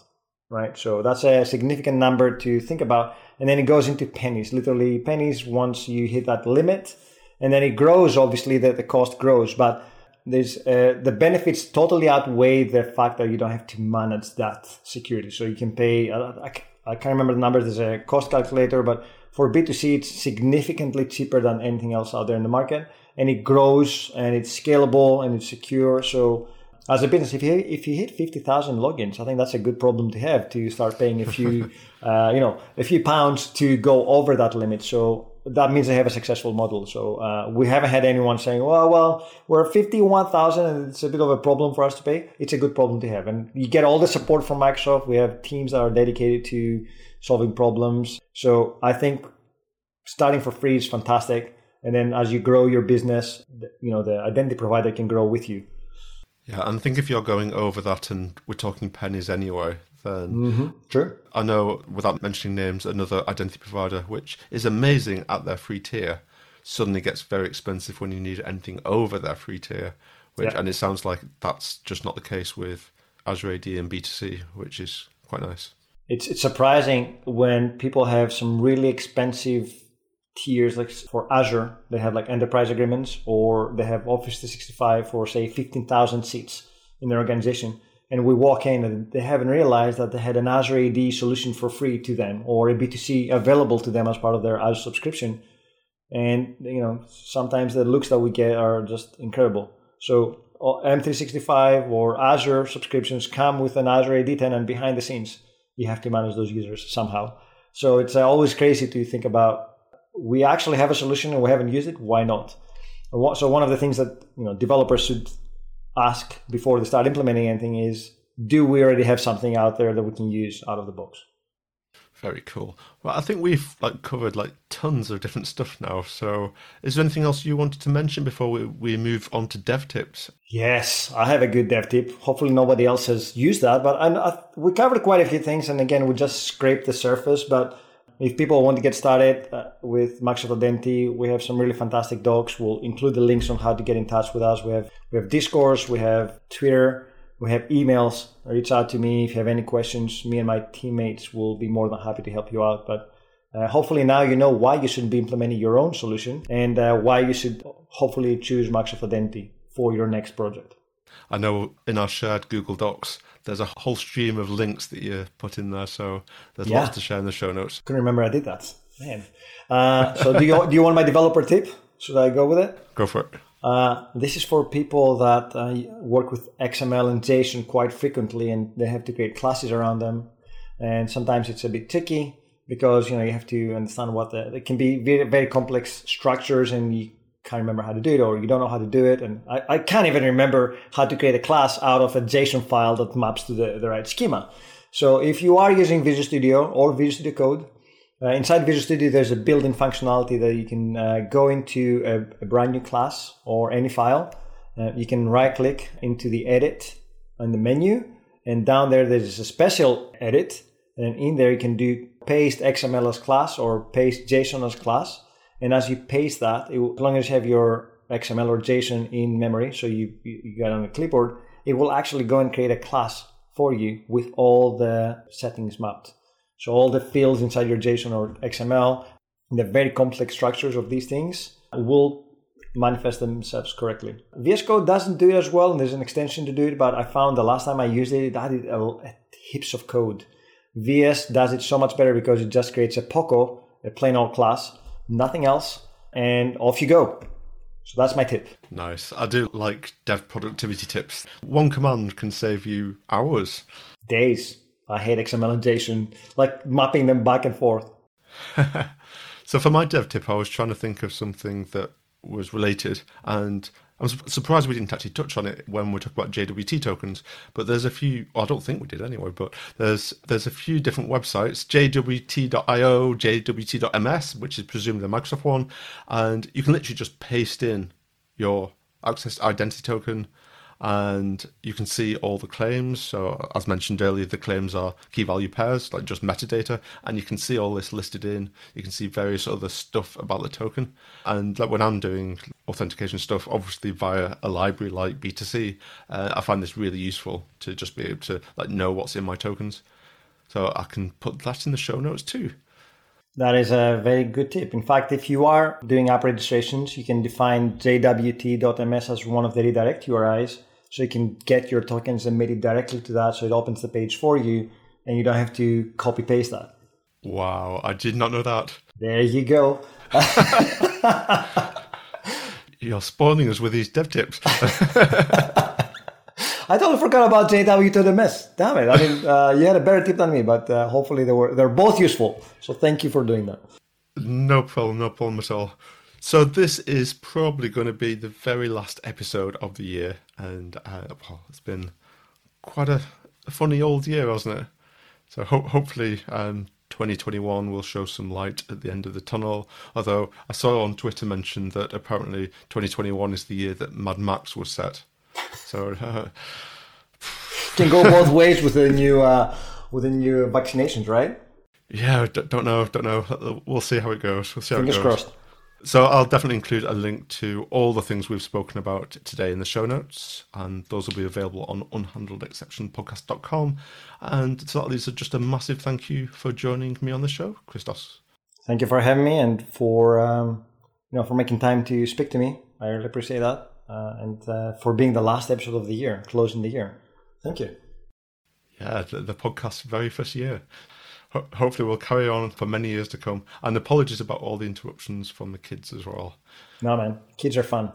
right? So that's a significant number to think about and then it goes into pennies, literally pennies once you hit that limit, and then it grows. Obviously, that the cost grows, but there's uh, the benefits totally outweigh the fact that you don't have to manage that security. So you can pay. I, I can't remember the numbers. There's a cost calculator, but for B2C, it's significantly cheaper than anything else out there in the market, and it grows and it's scalable and it's secure. So as a business, if you if you hit fifty thousand logins, I think that's a good problem to have to start paying a few, uh, you know, a few pounds to go over that limit. So that means they have a successful model. So uh, we haven't had anyone saying, "Well, well, we're fifty one thousand, and it's a bit of a problem for us to pay." It's a good problem to have, and you get all the support from Microsoft. We have teams that are dedicated to solving problems. So I think starting for free is fantastic, and then as you grow your business, you know, the identity provider can grow with you. Yeah, and I think if you're going over that, and we're talking pennies anyway, then mm-hmm. true. I know, without mentioning names, another identity provider which is amazing at their free tier suddenly gets very expensive when you need anything over their free tier. Which yeah. and it sounds like that's just not the case with Azure AD and B2C, which is quite nice. It's it's surprising when people have some really expensive tiers like for Azure, they have like enterprise agreements or they have Office 365 for say 15,000 seats in their organization. And we walk in and they haven't realized that they had an Azure AD solution for free to them or a B2C available to them as part of their Azure subscription. And, you know, sometimes the looks that we get are just incredible. So uh, M365 or Azure subscriptions come with an Azure AD tenant behind the scenes. You have to manage those users somehow. So it's uh, always crazy to think about we actually have a solution and we haven't used it. Why not? So one of the things that you know developers should ask before they start implementing anything is, do we already have something out there that we can use out of the box? Very cool. Well, I think we've like covered like tons of different stuff now. So, is there anything else you wanted to mention before we, we move on to dev tips? Yes, I have a good dev tip. Hopefully, nobody else has used that, but I, I, we covered quite a few things, and again, we just scraped the surface. But if people want to get started uh, with Microsoft Identity, we have some really fantastic docs. We'll include the links on how to get in touch with us. We have we have Discord, we have Twitter, we have emails. Reach out to me if you have any questions. Me and my teammates will be more than happy to help you out. But uh, hopefully now you know why you shouldn't be implementing your own solution and uh, why you should hopefully choose Microsoft Identity for your next project. I know in our shared Google Docs, there's a whole stream of links that you put in there, so there's yeah. lots to share in the show notes. Couldn't remember I did that, man. Uh, so do you do you want my developer tip? Should I go with it? Go for it. Uh, this is for people that uh, work with XML and JSON quite frequently, and they have to create classes around them. And sometimes it's a bit tricky because you know you have to understand what the, it can be very very complex structures, and you can't remember how to do it or you don't know how to do it. And I, I can't even remember how to create a class out of a JSON file that maps to the, the right schema. So if you are using Visual Studio or Visual Studio Code, uh, inside Visual Studio, there's a built-in functionality that you can uh, go into a, a, brand new class or any file. Uh, you can right-click into the edit on the menu, and down there there's a special edit, and in there you can do paste XML as class or paste JSON as class. And as you paste that, will, as long as you have your XML or JSON in memory, so you, you got on a clipboard, it will actually go and create a class for you with all the settings mapped. So all the fields inside your JSON or XML, the very complex structures of these things will manifest themselves correctly. VS Code doesn't do it as well, and there's an extension to do it, but I found the last time I used it, it added heaps of code. VS does it so much better because it just creates a POCO, a plain old class, nothing else, and off you go. So that's my tip. Nice. I do like dev productivity tips. One command can save you hours. Days. I hate XML like mapping them back and forth. so for my dev tip, I was trying to think of something that was related, and I'm surprised we didn't actually touch on it when we talk about JWT tokens. But there's a few. I don't think we did anyway. But there's there's a few different websites: JWT.io, JWT.ms, which is presumably the Microsoft one, and you can literally just paste in your access identity token and you can see all the claims. So, as mentioned earlier, the claims are key value pairs, like just metadata, and you can see all this listed in. You can see various other stuff about the token. And like when I'm doing authentication stuff, obviously via a library like B2C, uh, I find this really useful to just be able to like know what's in my tokens. So I can put that in the show notes too. That is a very good tip. In fact, if you are doing app registrations, you can define jwt.ms as one of the redirect URIs so you can get your tokens and it directly to that so it opens the page for you and you don't have to copy paste that. Wow, I did not know that. There you go. You're spoiling us with these dev tips. I totally forgot about JWT.ms. Damn it! I mean, uh, you had a better tip than me, but uh, hopefully they were they're both useful. So thank you for doing that. No problem, no problem at all. So this is probably going to be the very last episode of the year, and uh, well, it's been quite a, a, funny old year, hasn't it? So ho- hopefully, um, 2021 will show some light at the end of the tunnel. Although I saw on Twitter mention that apparently 2021 is the year that Mad Max was set. So uh, can go both ways with the new uh, with the new vaccinations, right? Yeah, don't know, don't know. We'll see how it goes. We'll see how Fingers it goes. crossed. So I'll definitely include a link to all the things we've spoken about today in the show notes, and those will be available on unhandledexceptionpodcast.com. And so that leaves just a massive thank you for joining me on the show, Christos. Thank you for having me and for um, you know for making time to speak to me. I really appreciate that, uh, and uh, for being the last episode of the year, closing the year. Thank you. Yeah, the, the podcast's very first year ho- hopefully we'll carry on for many years to come. And apologies about all the interruptions from the kids as well. No, man, kids are fun.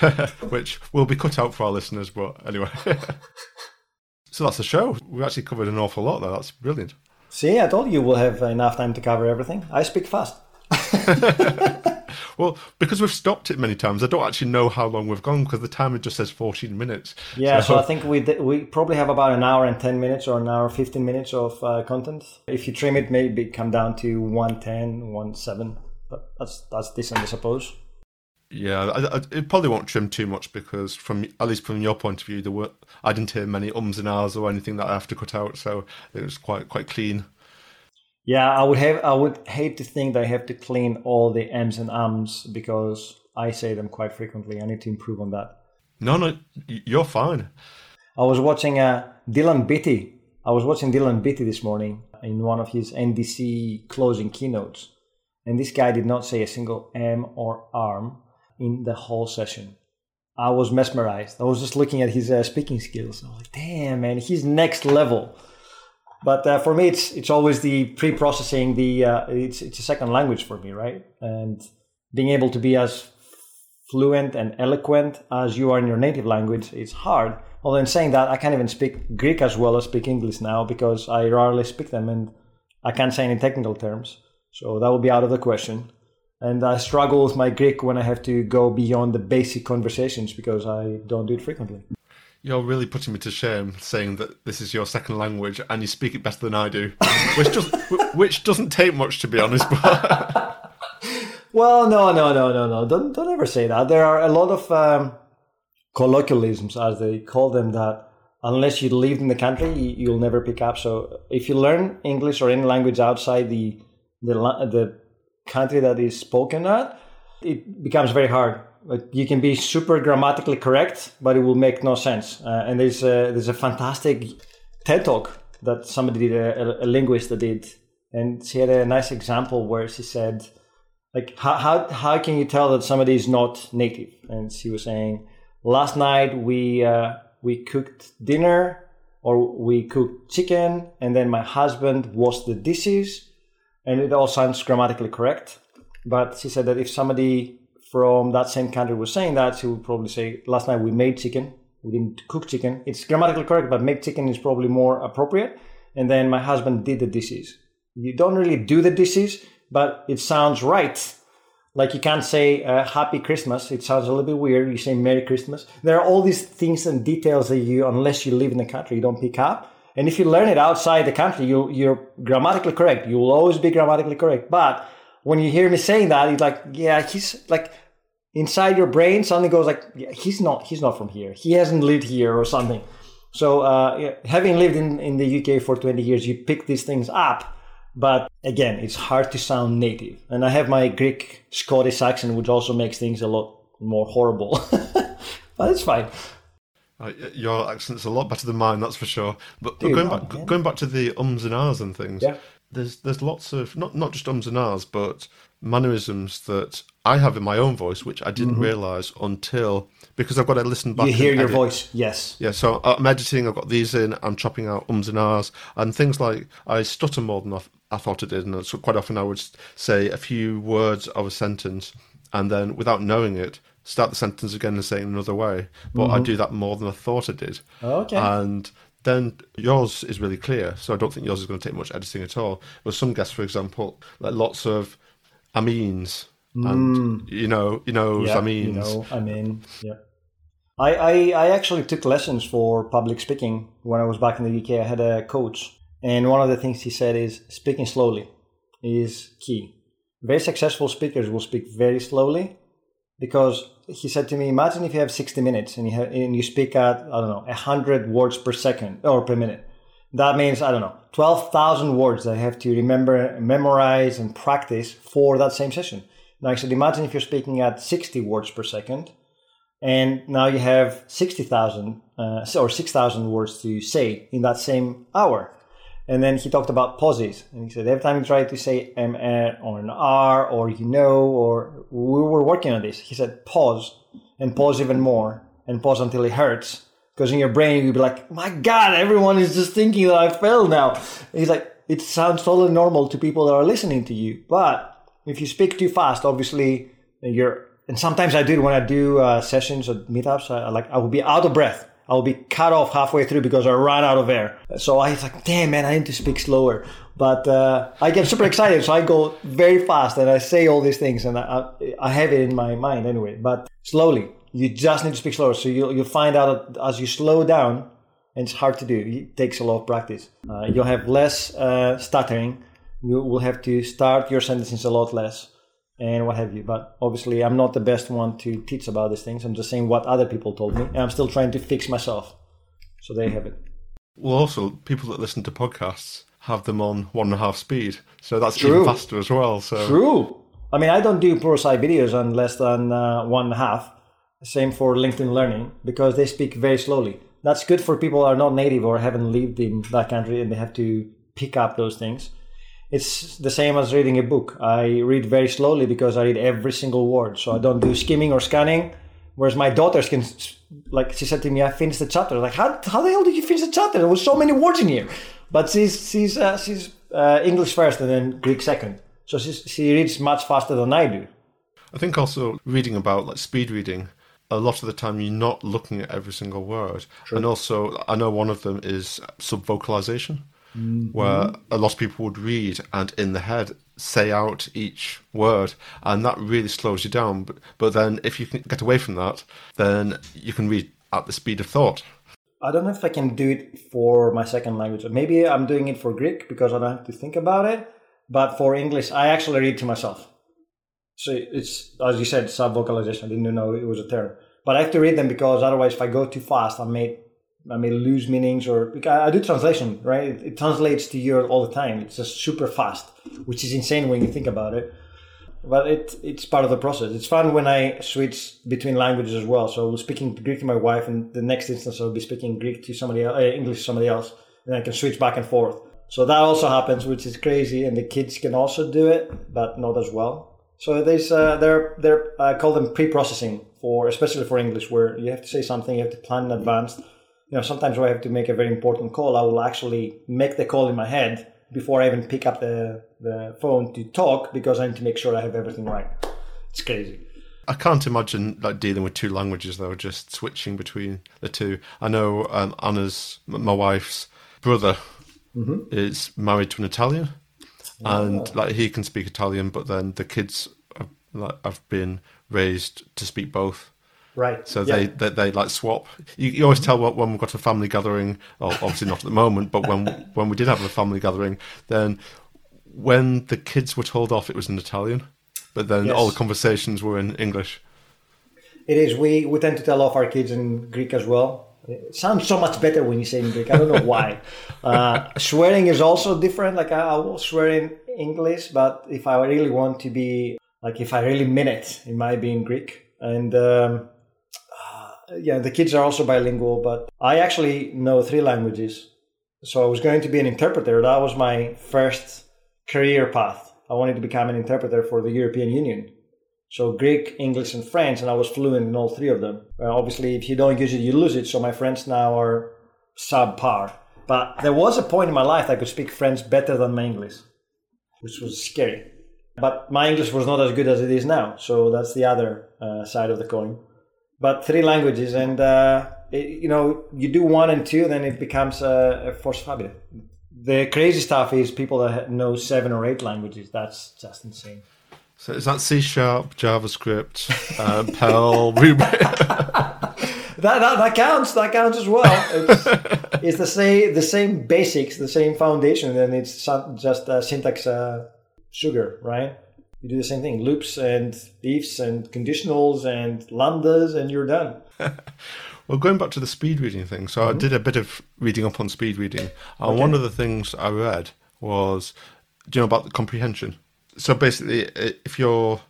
Which will be cut out for our listeners, but anyway. so that's the show. We've actually covered an awful lot there. That's brilliant. See, I told you we'll have enough time to cover everything. I speak fast. Well, because we've stopped it many times, I don't actually know how long we've gone because the timer just says 14 minutes. Yeah, so, so I think we we probably have about an hour and 10 minutes or an hour 15 minutes of uh, content. If you trim it, maybe come down to 110, 17. But that's that's decent, I suppose. Yeah, I, I, it probably won't trim too much because, from at least from your point of view, there were I didn't hear many ums and ahs or anything that I have to cut out, so it was quite quite clean. Yeah, I would have. I would hate to think that I have to clean all the m's and ums because I say them quite frequently. I need to improve on that. No, no, you're fine. I was watching uh, Dylan Beattie. I was watching Dylan Beattie this morning in one of his NDC closing keynotes, and this guy did not say a single M or arm in the whole session. I was mesmerized. I was just looking at his uh, speaking skills. I was like, damn, man, he's next level. But uh, for me, it's it's always the pre-processing. The uh, it's it's a second language for me, right? And being able to be as fluent and eloquent as you are in your native language is hard. Although in saying that, I can't even speak Greek as well as speak English now because I rarely speak them and I can't say any technical terms. So that would be out of the question. And I struggle with my Greek when I have to go beyond the basic conversations because I don't do it frequently. You're really putting me to shame saying that this is your second language and you speak it better than I do, which just which doesn't take much to be honest. But well, no, no, no, no, no. Don't don't ever say that. There are a lot of um, colloquialisms, as they call them, that unless you live in the country, you'll never pick up. So if you learn English or any language outside the the the country that is spoken at, it becomes very hard. You can be super grammatically correct, but it will make no sense. Uh, and there's a, there's a fantastic TED talk that somebody did, a, a linguist that did, and she had a nice example where she said, like, how, how, how can you tell that somebody is not native? And she was saying, last night we, uh, we cooked dinner or we cooked chicken and then my husband washed the dishes and it all sounds grammatically correct. But she said that if somebody from that same country was saying that, she would probably say, last night we made chicken. We didn't cook chicken. It's grammatically correct, but make chicken is probably more appropriate. And then my husband did the dishes. You don't really do the dishes, but it sounds right. Like you can't say uh, Happy Christmas. It sounds a little bit weird. You say Merry Christmas. There are all these things and details that you, unless you live in the country, you don't pick up. And if you learn it outside the country, you, you're grammatically correct. You will always be grammatically correct. But when you hear me saying that, it's like, yeah, he's like inside your brain suddenly goes like, yeah, he's not, he's not from here. He hasn't lived here or something. So uh, having lived in, in the UK for 20 years, you pick these things up. But again, it's hard to sound native. And I have my Greek Scottish accent, which also makes things a lot more horrible. but it's fine. Uh, your accent's a lot better than mine, that's for sure. But, but going back, going back to the ums and ahs and things, yeah. there's there's lots of not not just ums and ahs, but mannerisms that I have in my own voice, which I didn't mm-hmm. realize until because I've got to listen back. You hear your voice, yes. Yeah, so I'm editing. I've got these in. I'm chopping out ums and ahs and things like I stutter more than I thought I did, and so quite often I would say a few words of a sentence, and then without knowing it, start the sentence again and say it another way. But mm-hmm. I do that more than I thought I did. okay. And then yours is really clear. So I don't think yours is going to take much editing at all. But some guests, for example, like lots of I means and mm. you know, you know, yeah, I means. You know, I mean, yeah. I, I, I actually took lessons for public speaking when I was back in the UK. I had a coach, and one of the things he said is speaking slowly is key. Very successful speakers will speak very slowly because he said to me, imagine if you have 60 minutes and you, have, and you speak at, I don't know, 100 words per second or per minute. That means, I don't know, 12,000 words that I have to remember, memorize, and practice for that same session. Now, I said, imagine if you're speaking at 60 words per second and now you have 60,000 uh, or 6,000 words to say in that same hour. And then he talked about pauses. And he said, every time you try to say M or an R or you know, or we were working on this, he said, pause and pause even more and pause until it hurts. Because in your brain, you'd be like, my God, everyone is just thinking that I failed now. And he's like, it sounds totally normal to people that are listening to you. But if you speak too fast, obviously you're, and sometimes I do when I do uh, sessions or meetups, I, like, I will be out of breath I'll be cut off halfway through because I ran out of air. So I was like, damn man, I need to speak slower. But uh, I get super excited, so I go very fast and I say all these things, and I, I have it in my mind anyway. But slowly, you just need to speak slower. So you'll you'll find out as you slow down, and it's hard to do. It takes a lot of practice. Uh, you'll have less uh, stuttering. You will have to start your sentences a lot less and what have you. But obviously, I'm not the best one to teach about these things. I'm just saying what other people told me, and I'm still trying to fix myself. So there you have it. Well, also, people that listen to podcasts have them on one and a half speed, so that's True. even faster as well. So True. I mean, I don't do Pluralsight videos on less than uh, one and a half. Same for LinkedIn Learning because they speak very slowly. That's good for people who are not native or haven't lived in that country and they have to pick up those things it's the same as reading a book. I read very slowly because I read every single word. So I don't do skimming or scanning. Whereas my daughters can, like she said to me, I finished the chapter. Like, how, how the hell did you finish the chapter? There was so many words in here. But she's she's uh, she's uh, English first and then Greek second. So she's, she reads much faster than I do. I think also reading about like speed reading, a lot of the time you're not looking at every single word. True. And also, I know one of them is subvocalization mm-hmm. where a lot of people would read and in the head say out each word, and that really slows you down. But, but then if you can get away from that, then you can read at the speed of thought. I don't know if I can do it for my second language. Maybe I'm doing it for Greek because I don't have to think about it. But for English, I actually read to myself. So it's, as you said, sub vocalization. I didn't know it was a term. But I have to read them because otherwise, if I go too fast, I may I may lose meanings or because I do translation, right? It, it translates to you all the time. It's just super fast, which is insane when you think about it. But it it's part of the process. It's fun when I switch between languages as well. So I was speaking Greek to my wife, and the next instance I'll be speaking Greek to somebody else, uh, English to somebody else, and I can switch back and forth. So that also happens, which is crazy, and the kids can also do it, but not as well. So there's uh, they're they're I call them pre-processing for especially for English, where you have to say something, you have to plan in advance. You know, sometimes when I have to make a very important call, I will actually make the call in my head before I even pick up the, the phone to talk because I need to make sure I have everything right. It's crazy. I can't imagine like dealing with two languages though, just switching between the two. I know um, Anna's, my wife's brother, mm-hmm. is married to an Italian, and like he can speak Italian, but then the kids have, like, have been raised to speak both. Right. So yeah. they, they, they like swap. You, you always tell when we've got a family gathering. Well, obviously not at the moment, but when when we did have a family gathering, then when the kids were told off, it was in Italian, but then yes. all the conversations were in English. It is. We we tend to tell off our kids in Greek as well. It sounds so much better when you say in Greek. I don't know why. uh, swearing is also different. Like I, I will swear in English, but if I really want to be like if I really mean it, it might be in Greek. And um, yeah, the kids are also bilingual, but I actually know three languages. So I was going to be an interpreter. That was my first career path. I wanted to become an interpreter for the European Union. So Greek, English, and French, and I was fluent in all three of them. Well, obviously, if you don't use it, you lose it. So my French now are subpar. But there was a point in my life I could speak French better than my English, which was scary. But my English was not as good as it is now. So that's the other uh, side of the coin but three languages, and uh, it, you know, you do one and two, then it becomes a, a force habit. The crazy stuff is people that know seven or eight languages. That's just insane. So is that C sharp, JavaScript, uh, Perl, Ruby? that, that that counts. That counts as well. It's, it's the same the same basics, the same foundation, and it's just uh, syntax uh, sugar, right? you do the same thing loops and ifs and conditionals and lambdas and you're done well going back to the speed reading thing so mm-hmm. i did a bit of reading up on speed reading and okay. one of the things i read was do you know about the comprehension so basically if you're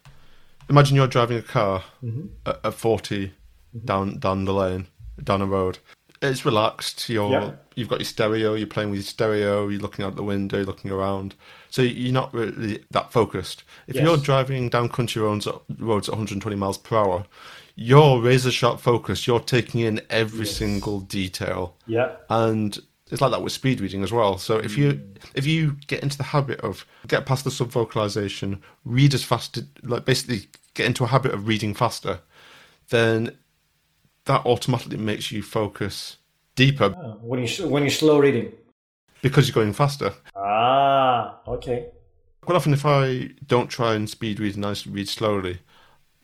imagine you're driving a car mm-hmm. at, at, 40 mm-hmm. down down the lane down a road it's relaxed you're yeah. you've got your stereo you're playing with your stereo you're looking out the window you're looking around so you're not really that focused. If yes. you're driving down country roads, roads at 120 miles per hour, you're razor sharp focus. You're taking in every yes. single detail. Yeah. And it's like that with speed reading as well. So if you mm. if you get into the habit of get past the sub vocalization, read as fast, like basically get into a habit of reading faster, then that automatically makes you focus deeper. Oh, when you when you're slow reading because you're going faster. Ah, okay. Quite often, if I don't try and speed read and I read slowly,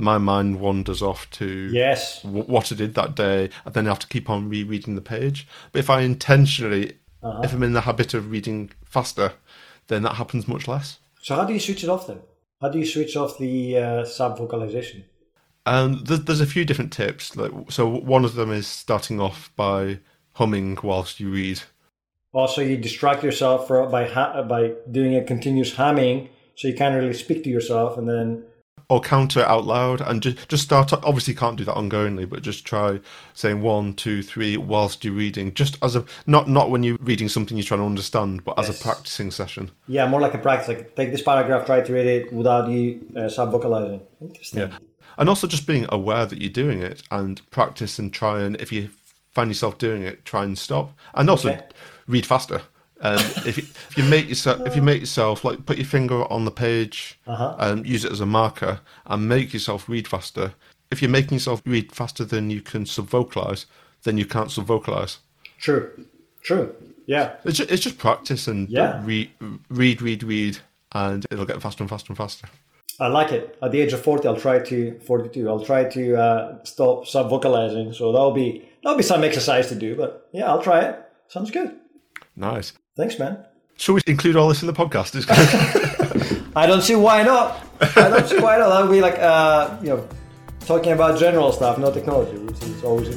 my mind wanders off to yes w- what I did that day, and then I have to keep on rereading the page. But if I intentionally, uh-huh. if I'm in the habit of reading faster, then that happens much less. So how do you switch it off then? How do you switch off the uh, sub vocalization? And there's, there's a few different tips. Like, so one of them is starting off by humming whilst you read also you distract yourself for, by ha- by doing a continuous humming so you can't really speak to yourself and then or counter it out loud and just just start obviously can't do that ongoingly but just try saying one two three whilst you're reading just as a not not when you're reading something you're trying to understand but yes. as a practicing session. Yeah more like a practice like take this paragraph try to read it without you uh, sub vocalizing interesting. Yeah. And also just being aware that you're doing it and practice and try and if you find yourself doing it try and stop. And also okay. read faster. Um, if, you, if you make yourself, if you make yourself like put your finger on the page uh-huh. and use it as a marker and make yourself read faster. If you're making yourself read faster than you can subvocalize, then you can't subvocalize. True, true, yeah. It's just, it's just practice and yeah. read, read, read, read, and it'll get faster and faster and faster. I like it. At the age of forty, I'll try to forty-two. I'll try to uh, stop subvocalizing. So that'll be that'll be some exercise to do. But yeah, I'll try it. Sounds good. Nice. Thanks, man. Should we include all this in the podcast? I don't see why not. I don't see why not. That would be like, uh, you know, talking about general stuff, not technology, which is always.